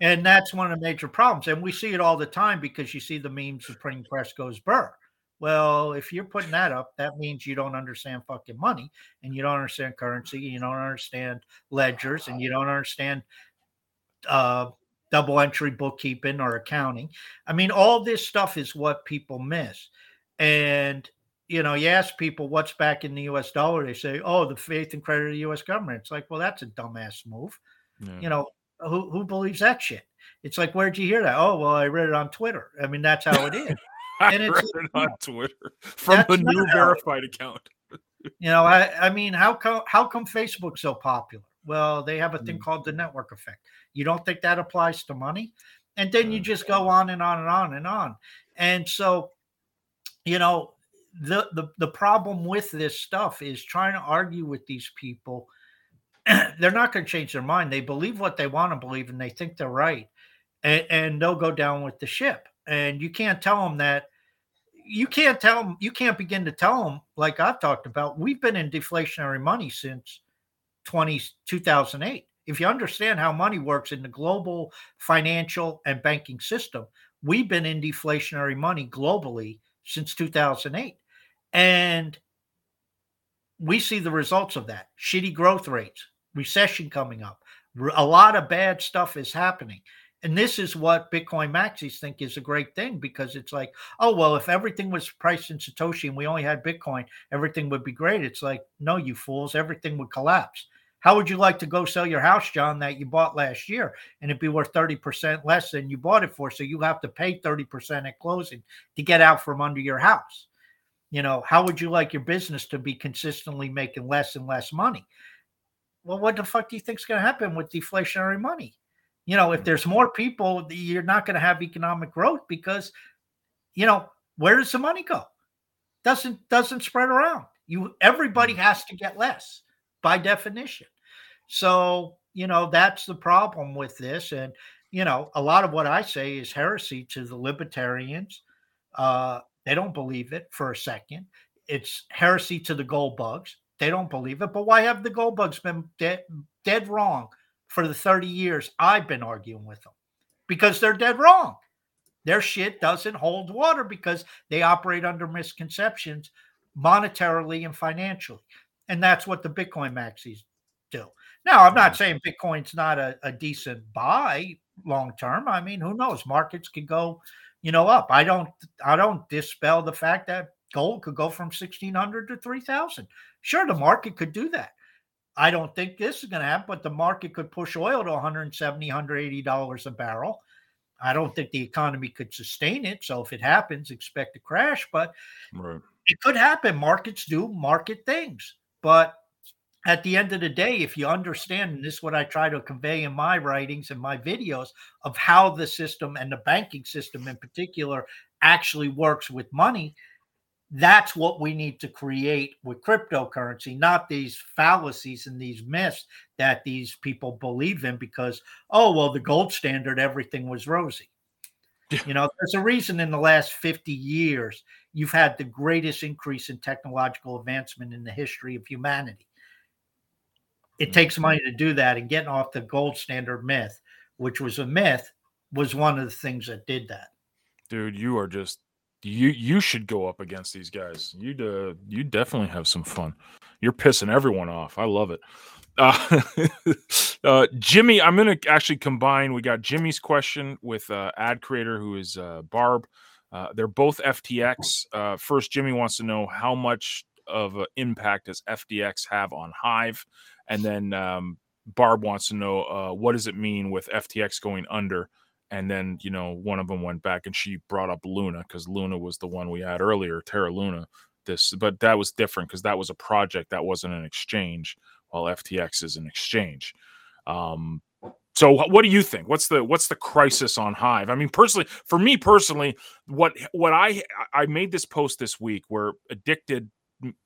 And that's one of the major problems. And we see it all the time because you see the memes of printing press goes burr well, if you're putting that up, that means you don't understand fucking money and you don't understand currency, you don't understand ledgers, and you don't understand uh, double entry bookkeeping or accounting. I mean, all this stuff is what people miss. And you know, you ask people what's back in the US dollar, they say, oh, the faith and credit of the US government. It's like, well, that's a dumbass move. Yeah. You know, who, who believes that shit? It's like, where'd you hear that? Oh, well, I read it on Twitter. I mean, that's how it is. And it's it on Twitter [laughs] from a new verified account. [laughs] you know, I, I mean, how come how come Facebook's so popular? Well, they have a thing Mm. called the network effect. You don't think that applies to money? And then you Mm. just go on and on and on and on. And so, you know, the the the problem with this stuff is trying to argue with these people. [clears throat] they're not going to change their mind. They believe what they want to believe, and they think they're right, and, and they'll go down with the ship. And you can't tell them that. You can't tell them. You can't begin to tell them, like I've talked about. We've been in deflationary money since 20, 2008. If you understand how money works in the global financial and banking system, we've been in deflationary money globally since 2008. And we see the results of that shitty growth rates, recession coming up. a lot of bad stuff is happening. And this is what Bitcoin maxis think is a great thing because it's like, oh, well, if everything was priced in Satoshi and we only had Bitcoin, everything would be great. It's like, no, you fools, everything would collapse. How would you like to go sell your house, John, that you bought last year and it'd be worth 30% less than you bought it for? So you have to pay 30% at closing to get out from under your house. You know, how would you like your business to be consistently making less and less money? Well, what the fuck do you think is going to happen with deflationary money? You know, if there's more people, you're not going to have economic growth because, you know, where does the money go? Doesn't doesn't spread around. You everybody has to get less by definition. So, you know, that's the problem with this. And, you know, a lot of what I say is heresy to the libertarians. Uh, they don't believe it for a second. It's heresy to the gold bugs. They don't believe it. But why have the gold bugs been dead, dead wrong for the 30 years I've been arguing with them? Because they're dead wrong. Their shit doesn't hold water because they operate under misconceptions monetarily and financially. And that's what the Bitcoin maxis do. Now, I'm not saying Bitcoin's not a, a decent buy long term. I mean, who knows? Markets could go, you know, up. I don't I don't dispel the fact that gold could go from 1600 to 3000. Sure, the market could do that. I don't think this is going to happen, but the market could push oil to 170, 180 dollars a barrel. I don't think the economy could sustain it. So if it happens, expect a crash. But Right. it could happen. Markets do market things. But at the end of the day, if you understand, and this is what I try to convey in my writings and my videos of how the system and the banking system in particular actually works with money, that's what we need to create with cryptocurrency, not these fallacies and these myths that these people believe in because, oh, well, the gold standard, everything was rosy. Yeah. You know, there's a reason in the last 50 years you've had the greatest increase in technological advancement in the history of humanity. It Mhm. takes money to do that, and getting off the gold standard myth, which was a myth, was one of the things that did that. Dude, you are just you you should go up against these guys. You'd uh you definitely have some fun. You're pissing everyone off. I love it. Uh, [laughs] uh Jimmy, I'm gonna actually combine. We got Jimmy's question with uh ad creator who is uh Barb. Uh, they're both FTX. Uh, first, Jimmy wants to know how much of an impact does FTX have on Hive, and then um, Barb wants to know uh, what does it mean with FTX going under and then you know one of them went back and she brought up luna because luna was the one we had earlier terra luna this but that was different because that was a project that wasn't an exchange while ftx is an exchange. Um so what do you think? What's the what's the crisis on hive? I mean personally for me personally what what i i made this post this week where addicted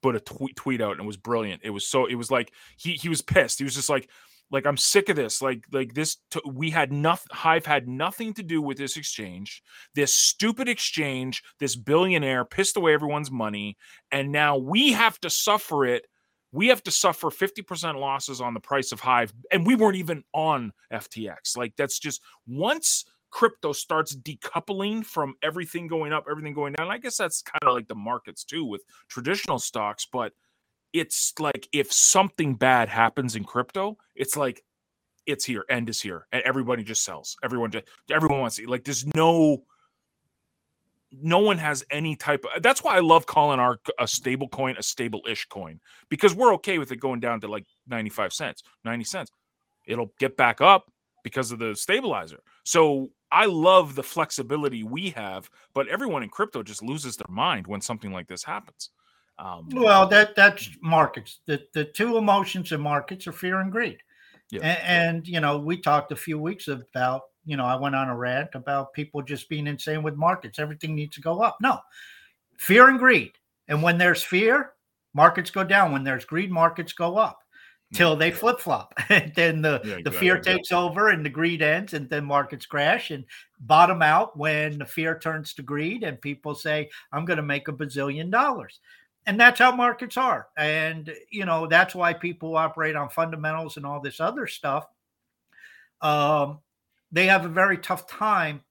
put a tweet tweet out and it was brilliant. It was so it was like he he was pissed. He was just like like i'm sick of this like like this t- we had nothing hive had nothing to do with this exchange. This stupid exchange this billionaire pissed away everyone's money and now we have to suffer it we have to suffer 50% losses on the price of hive and we weren't even on ftx like that's just once crypto starts decoupling from everything going up everything going down i guess that's kind of like the markets too with traditional stocks but it's like if something bad happens in crypto, it's like it's here, end is here, and everybody just sells. Everyone just everyone wants to like. There's no, no one has any type of. That's why I love calling our a stable coin a stable-ish coin because we're okay with it going down to like 95 cents, 90 cents. It'll get back up because of the stabilizer. So I love the flexibility we have, but everyone in crypto just loses their mind when something like this happens. Um, Well, that that's markets. The the two emotions in markets are fear and greed. Yeah. And, and, you know, we talked a few weeks about, you know, I went on a rant about people just being insane with markets. Everything needs to go up. No, fear and greed. And when there's fear, markets go down. When there's greed, markets go up till they flip flop. [laughs] and then the, yeah, exactly. the fear takes over and the greed ends, and then markets crash and bottom out when the fear turns to greed and people say, I'm going to make a bazillion dollars. And that's how markets are. And, you know, that's why people operate on fundamentals and all this other stuff. Um, they have a very tough time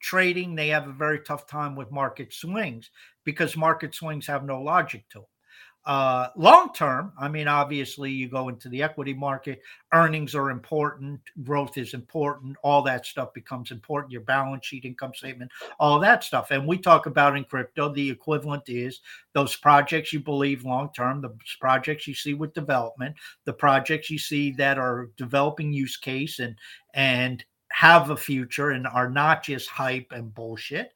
trading. They have a very tough time with market swings because market swings have no logic to them. Uh, long term, I mean, obviously, you go into the equity market, earnings are important, growth is important, all that stuff becomes important, your balance sheet, income statement, all that stuff. And we talk about in crypto, the equivalent is those projects you believe long term, the projects you see with development, the projects you see that are developing use case and, and, have a future and are not just hype and bullshit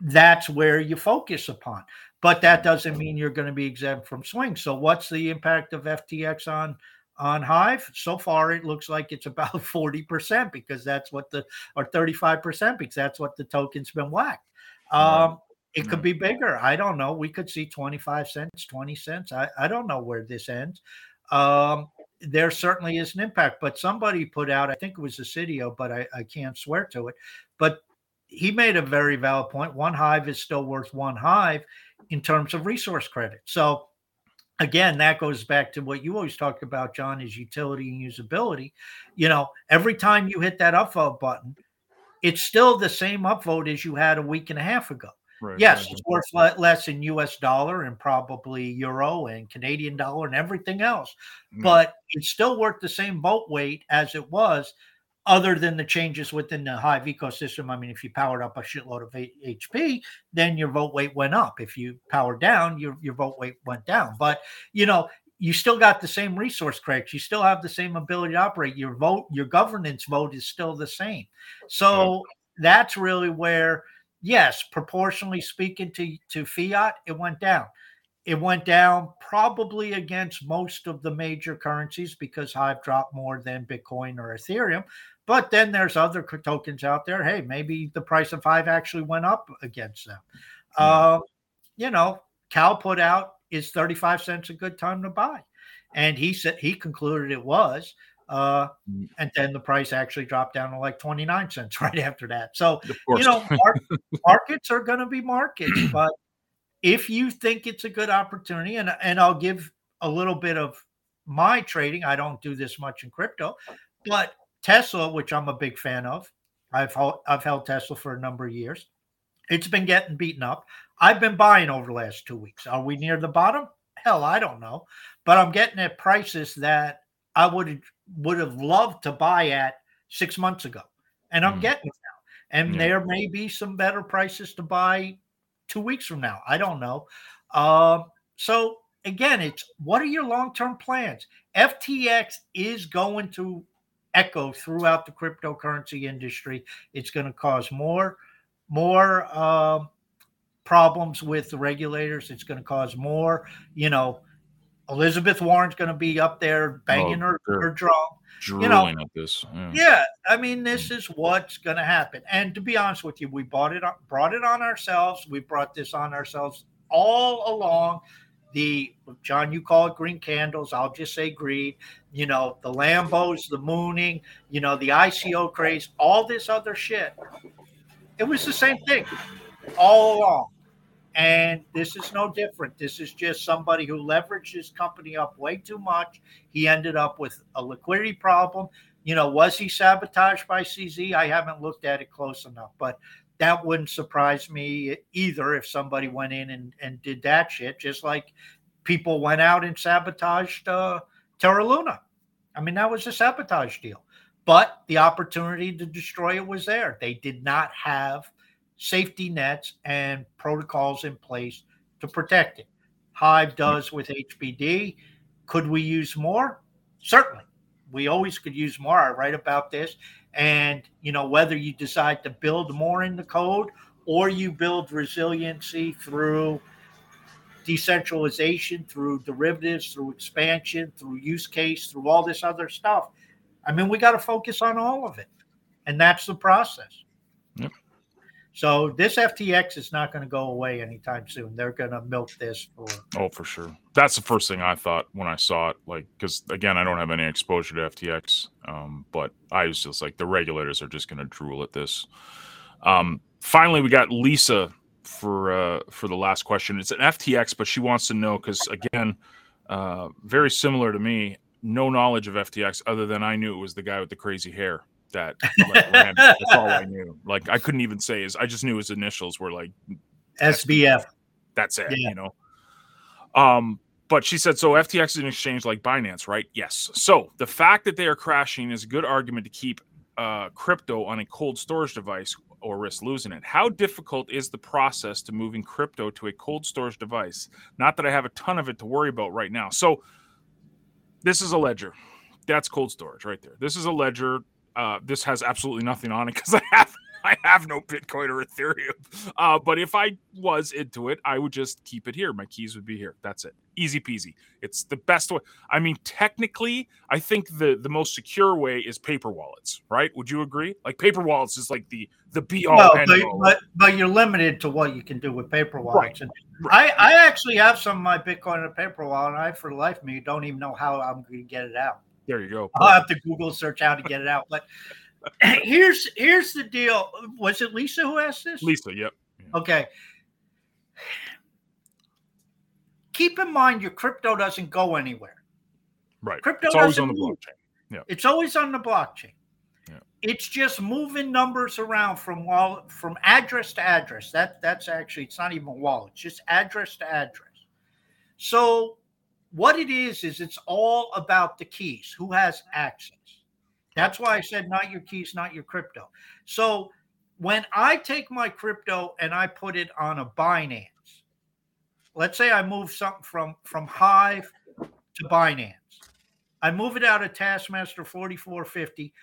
that's where you focus upon but that doesn't mean you're going to be exempt from swings. So what's the impact of FTX on on Hive? So far, it looks like it's about [laughs] 40% because that's what the or 35% because that's what the token's been whacked. Um, it could be bigger. I don't know. We could see 25 cents, 20 cents. I, I don't know where this ends. Um, there certainly is an impact, but somebody put out, I think it was a Cydio, but I, I can't swear to it. But he made a very valid point. One hive is still worth one hive in terms of resource credit. So again, that goes back to what you always talk about, John, is utility and usability. You know, every time you hit that upvote button, it's still the same upvote as you had a week and a half ago. Right, yes, right. it's worth less in US dollar and probably euro and Canadian dollar and everything else, mm. but it's still worth the same vote weight as it was other than the changes within the Hive ecosystem. I mean, if you powered up a shitload of HP, then your vote weight went up. If you powered down, your, your vote weight went down. But, you know, you still got the same resource credits. You still have the same ability to operate. Your vote, your governance vote is still the same. So that's really where, yes, proportionally speaking to, to fiat, it went down. It went down probably against most of the major currencies because Hive dropped more than Bitcoin or Ethereum. But then there's other tokens out there. Hey, maybe the price of Hive actually went up against them. Yeah. Uh, you know, Khal put out is 35 cents a good time to buy? And he said he concluded it was. Uh, mm. and then the price actually dropped down to like 29 cents [laughs] right after that. So, you know, mar- markets are going to be markets, [clears throat] but if you think it's a good opportunity, and, and I'll give a little bit of my trading, I don't do this much in crypto, but Tesla, which I'm a big fan of, I've held, I've held Tesla for a number of years. It's been getting beaten up. I've been buying over the last two weeks. Are we near the bottom? Hell, I don't know, but I'm getting at prices that I would would have loved to buy at six months ago, and I'm mm. getting it now. And yeah. there may be some better prices to buy two weeks from now. I don't know. Uh, so again, it's what are your long term plans? FTX is going to echo throughout the cryptocurrency industry. It's going to cause more more uh, problems with the regulators. It's going to cause more, you know. Elizabeth Warren's going to be up there banging oh, her, her drum. You know, at this. Yeah. yeah. I mean, this mm. is what's going to happen. And to be honest with you, we bought it, brought it on ourselves. We brought this on ourselves all along the John, you call it green candles. I'll just say greed. You know, the Lambos, the mooning, you know, the ICO craze, all this other shit. It was the same thing all along. And this is no different. This is just somebody who leveraged his company up way too much. He ended up with a liquidity problem. You know, was he sabotaged by CZ? I haven't looked at it close enough, but that wouldn't surprise me either if somebody went in and, and did that shit, just like people went out and sabotaged uh, Terra Luna. I mean, that was a sabotage deal. But the opportunity to destroy it was there. They did not have safety nets and protocols in place to protect it. Hive does with HBD. Could we use more? Certainly. We always could use more. I write about this. And, you know, whether you decide to build more in the code or you build resiliency through decentralization, through derivatives, through expansion, through use case, through all this other stuff, I mean, we got to focus on all of it, and that's the process. Yep. So this FTX is not going to go away anytime soon. They're going to milk this for. Oh, for sure. That's the first thing I thought when I saw it. Like, because again, I don't have any exposure to FTX, um, but I was just like, the regulators are just going to drool at this. Um, finally, we got Lisa for uh, for the last question. It's an FTX, but she wants to know because again, uh, very similar to me, no knowledge of FTX other than I knew it was the guy with the crazy hair that like. That's all I knew. Like I couldn't even say his. I just knew his initials were like SBF. That's it. Yeah. You know. Um, but she said so. FTX is an exchange like Binance, right? Yes. So the fact that they are crashing is a good argument to keep uh, crypto on a cold storage device or risk losing it. How difficult is the process to moving crypto to a cold storage device? Not that I have a ton of it to worry about right now. So this is a ledger. That's cold storage right there. This is a ledger. Uh, this has absolutely nothing on it because [laughs] I have I have no Bitcoin or Ethereum. Uh, but if I was into it, I would just keep it here. My keys would be here. That's it. Easy peasy. It's the best way. I mean, technically, I think the the most secure way is paper wallets, right? Would you agree? Like paper wallets is like the the be all. Well, but, but but you're limited to what you can do with paper wallets. And I I actually have some of my Bitcoin in a paper wallet, and I for the life of me don't even know how I'm going to get it out. There you go. I'll have to Google search how to get it out. But [clears throat] here's here's the deal. Was it Lisa who asked this? Lisa, yep. Okay. Keep in mind your crypto doesn't go anywhere. Right. Crypto it's always on the blockchain. It's always on the blockchain. Yeah. It's just moving numbers around from wallet from address to address. That that's actually it's not even a wallet, it's just address to address. So what it is is it's all about the keys. Who has access? That's why I said not your keys, not your crypto. So when I take my crypto and I put it on a Binance, let's say I move something from from Hive to Binance. I move it out of Taskmaster 4450.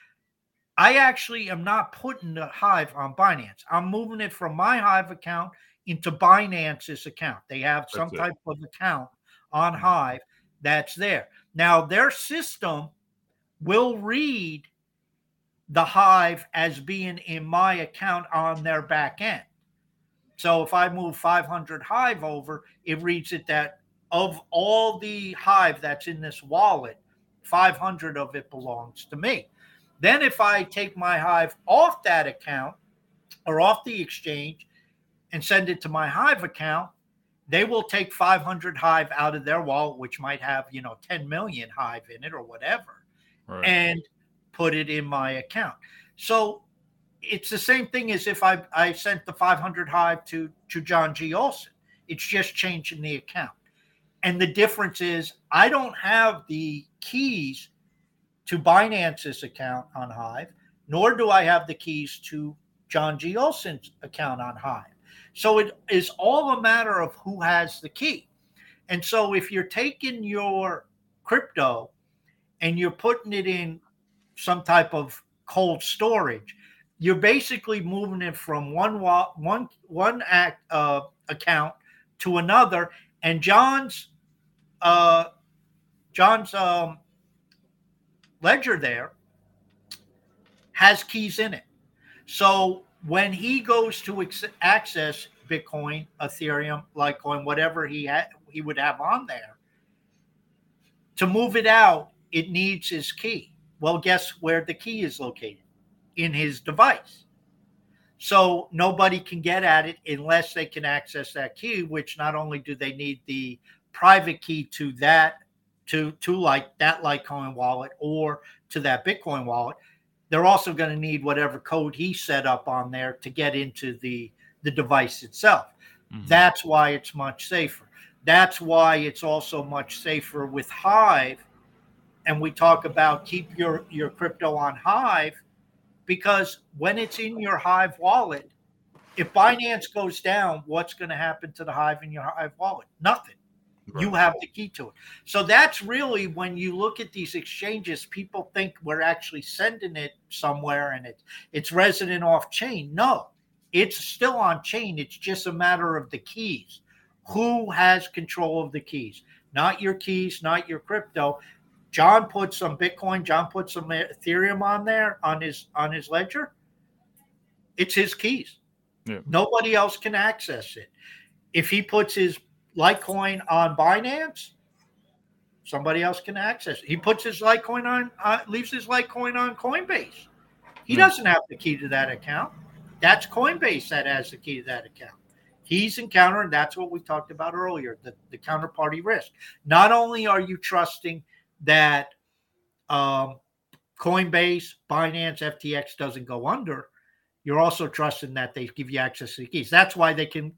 I actually am not putting the Hive on Binance. I'm moving it from my Hive account into Binance's account. They have some That's it. type of account on. Hive that's there. Now, their system will read the Hive as being in my account on their back end. So if I move 500 Hive over, it reads it that of all the Hive that's in this wallet, 500 of it belongs to me. Then if I take my Hive off that account or off the exchange and send it to my Hive account, they will take 500 Hive out of their wallet, which might have, you know, 10 million Hive in it or whatever Right. and put it in my account. So it's the same thing as if I, I sent the 500 Hive to, to John G. Olson. It's just changing the account. And the difference is I don't have the keys to Binance's account on Hive, nor do I have the keys to John G. Olson's account on Hive. So it is all a matter of who has the key. And so if you're taking your crypto and you're putting it in some type of cold storage, you're basically moving it from one wa- one one act uh, account to another. And John's uh, John's um, ledger there has keys in it. So when he goes to ex- access Bitcoin, Ethereum, Litecoin, whatever he had, he would have on there, to move it out, it needs his key. Well, guess where the key is located? In his device. So nobody can get at it unless they can access that key, which not only do they need the private key to that, to to like that Litecoin wallet or to that Bitcoin wallet, they're also going to need whatever code he set up on there to get into the the device itself. Mhm. That's why it's much safer. That's why it's also much safer with Hive. And we talk about keep your, your crypto on Hive because when it's in your Hive wallet, if Binance goes down, what's going to happen to the Hive in your Hive wallet? Nothing. You have the key to it. So that's really when you look at these exchanges, people think we're actually sending it somewhere and it, it's resident off chain. No, it's still on chain. It's just a matter of the keys. Who has control of the keys? Not your keys, not your crypto. John put some Bitcoin, John put some Ethereum on there on his on his ledger. It's his keys. Yeah. Nobody else can access it. If he puts his Litecoin on Binance, somebody else can access it. He puts his Litecoin on, uh, leaves his Litecoin on Coinbase. He doesn't have the key to that account. That's Coinbase that has the key to that account. He's encountering that's what we talked about earlier the, the counterparty risk. Not only are you trusting that um, Coinbase, Binance, FTX doesn't go under, you're also trusting that they give you access to the keys. That's why they can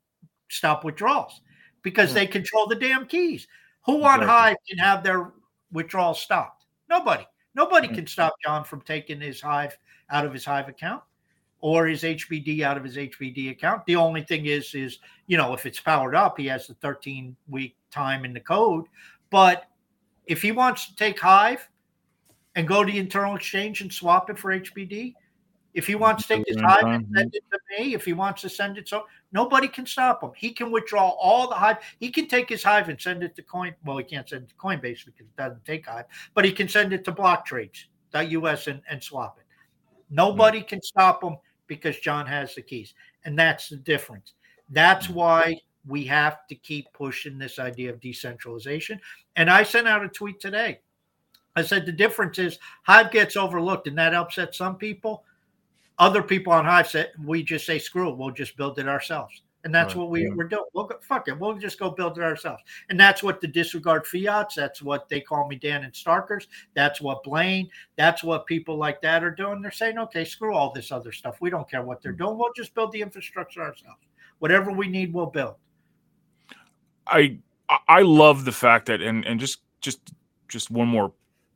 stop withdrawals because they control the damn keys. Who on Hive can have their withdrawal stopped? Nobody. Nobody mm. can stop John from taking his Hive out of his Hive account or his HBD out of his HBD account. The only thing is, is you know, if it's powered up, he has the 13 week time in the code. But if he wants to take Hive and go to the internal exchange and swap it for HBD, if he wants to take his Hive and send it to me, if he wants to send it so nobody can stop him. He can withdraw all the Hive. He can take his Hive and send it to Coin. Well, he can't send it to Coinbase because it doesn't take Hive, but he can send it to BlockTrades.us and, and swap it. Nobody mm-hmm. can stop him because John has the keys. And that's the difference. That's mm-hmm. why we have to keep pushing this idea of decentralization. And I sent out a tweet today. I said the difference is Hive gets overlooked, and that upsets some people. Other people on Hive said we just say screw it, we'll just build it ourselves. And that's right. what we, yeah. we're doing. We'll go, fuck it. We'll just go build it ourselves. And that's what the disregard fiats. That's what they call me Dan and Starkerz. That's what Blaine. That's what people like that are doing. They're saying, okay, screw all this other stuff. We don't care what they're doing. We'll just build the infrastructure ourselves. Whatever we need, we'll build. I I love the fact that and and just just just one more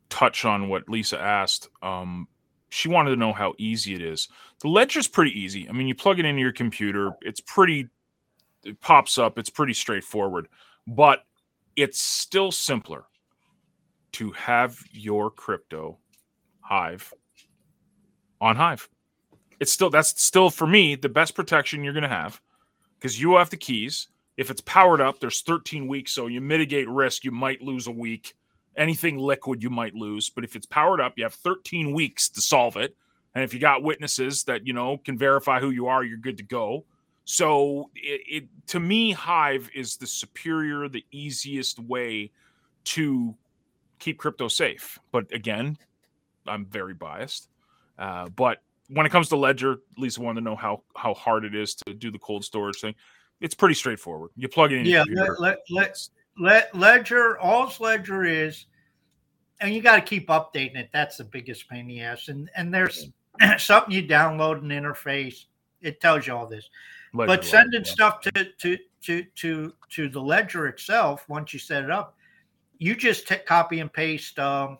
touch on what Lisa asked. Um, she wanted to know how easy it is. The ledger's pretty easy. I mean, you plug it into your computer. It's pretty it pops up. It's pretty straightforward, but it's still simpler to have your crypto Hive on Hive. It's still that's still for me the best protection you're going to have because you have the keys. If it's powered up, there's 13 weeks, so you mitigate risk. You might lose a week. Anything liquid, you might lose. But if it's powered up, you have 13 weeks to solve it. And if you got witnesses that you know can verify who you are, you're good to go. So it, it, to me, Hive is the superior, the easiest way to keep crypto safe. But again, I'm very biased. Uh, but when it comes to Ledger, Lisa wanted to know how how hard it is to do the cold storage thing. It's pretty straightforward. You plug it in. Yeah, let, let, let, Ledger. all's Ledger is, and you got to keep updating it. That's the biggest pain in the ass. And and there's [clears throat] something you download an interface. It tells you all this. Ledger but sending yeah. stuff to to to to to the ledger itself once you set it up, you just t- copy and paste um,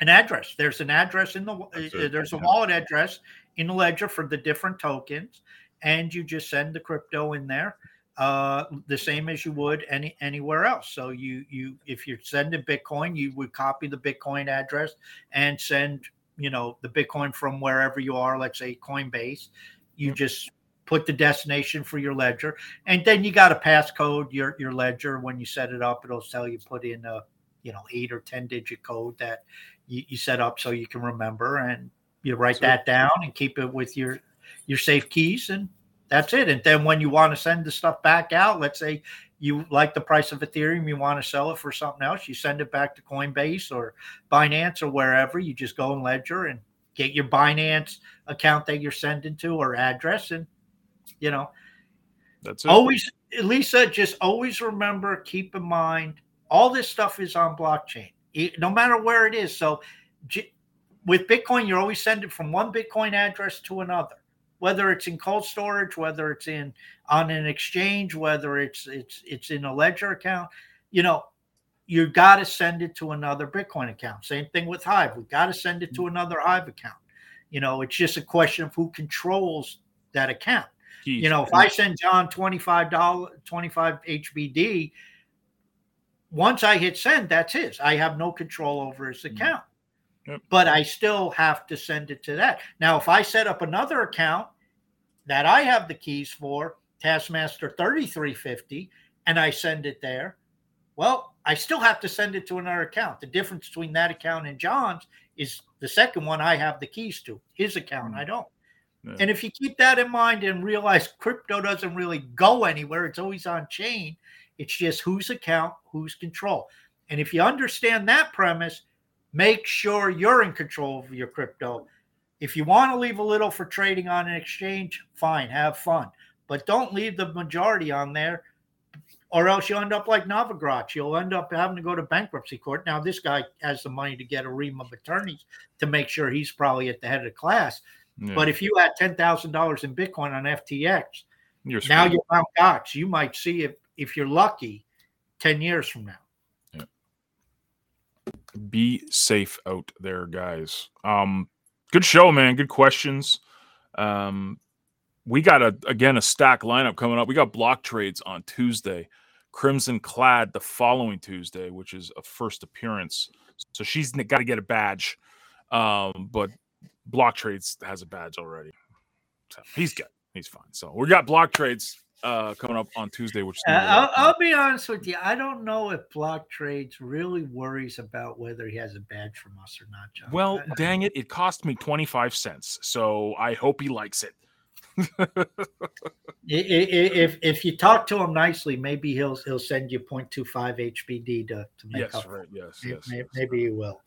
an address. There's an address in the uh, there's a wallet address in the ledger for the different tokens, and you just send the crypto in there uh, the same as you would any anywhere else. So you you if you're sending Bitcoin, you would copy the Bitcoin address and send you know the Bitcoin from wherever you are. Let's say Coinbase. You just put the destination for your ledger, and then you got to passcode your your ledger when you set it up. It'll tell you put in a you know eight or ten digit code that you, you set up so you can remember, and you write so, that down and keep it with your your safe keys, and that's it. And then when you want to send the stuff back out, let's say you like the price of Ethereum, you want to sell it for something else, you send it back to Coinbase or Binance or wherever. You just go in Ledger and get your Binance account that you're sending to or address and you know, that's it. always Lisa. Just always remember, keep in mind, all this stuff is on blockchain, no matter where it is. So, with Bitcoin, you're always sending from one Bitcoin address to another, whether it's in cold storage, whether it's in on an exchange, whether it's it's it's in a ledger account. You know, you got to send it to another Bitcoin account. Same thing with Hive. We got to send it to another Hive account. You know, it's just a question of who controls that account. You know, if I send John $25, 25 HBD, once I hit send, that's his. I have no control over his mm-hmm. account. Yep. But I still have to send it to that. Now, if I set up another account that I have the keys for, Taskmaster 3350, and I send it there, well, I still have to send it to another account. The difference between that account and John's is the second one I have the keys to. His account, I hmm. don't. Yeah. And if you keep that in mind and realize crypto doesn't really go anywhere, it's always on chain. It's just whose account, whose control. And if you understand that premise, make sure you're in control of your crypto. If you want to leave a little for trading on an exchange, fine, have fun. But don't leave the majority on there or else you'll end up like Novogratz. You'll end up having to go to bankruptcy court. Now, this guy has the money to get a ream of attorneys to make sure he's probably at the head of the class. Yeah. But if you had ten thousand dollars in Bitcoin on FTX, you're now you're Mt. Gox. You might see if, if you're lucky, ten years from now. Yeah. Be safe out there, guys. Um, good show, man. Good questions. Um, we got a again a stack lineup coming up. We got BlockTrades on Tuesday. Crimson Clad the following Tuesday, which is a first appearance. So she's got to get a badge. Um, but BlockTrades has a badge already. So he's good. He's fine. So we got BlockTrades uh, coming up on Tuesday, which uh, I'll, I'll, be honest with you. I don't know if BlockTrades really worries about whether he has a badge from us or not, John. Well, dang it. It cost me 25 cents. So I hope he likes it if if you talk to him nicely, maybe he'll he'll send you 0.25 HBD to, to make yes, up. Right. Yes, maybe, yes, yes. Maybe he will.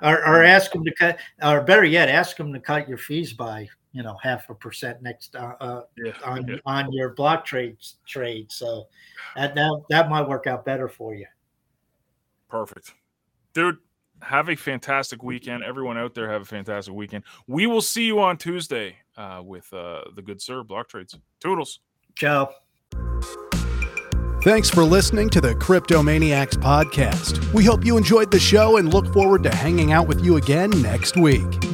Or, or ask him to cut, or better yet, ask him to cut your fees by you know half a percent next uh, uh, yeah, on yeah. on your BlockTrades trade. So that, that that might work out better for you. Perfect, dude have a fantastic weekend. Everyone out there have a fantastic weekend. We will see you on Tuesday uh, with uh, the good sir BlockTrades. Toodles. Ciao. Thanks for listening to the Cryptomaniacs podcast. We hope you enjoyed the show and look forward to hanging out with you again next week.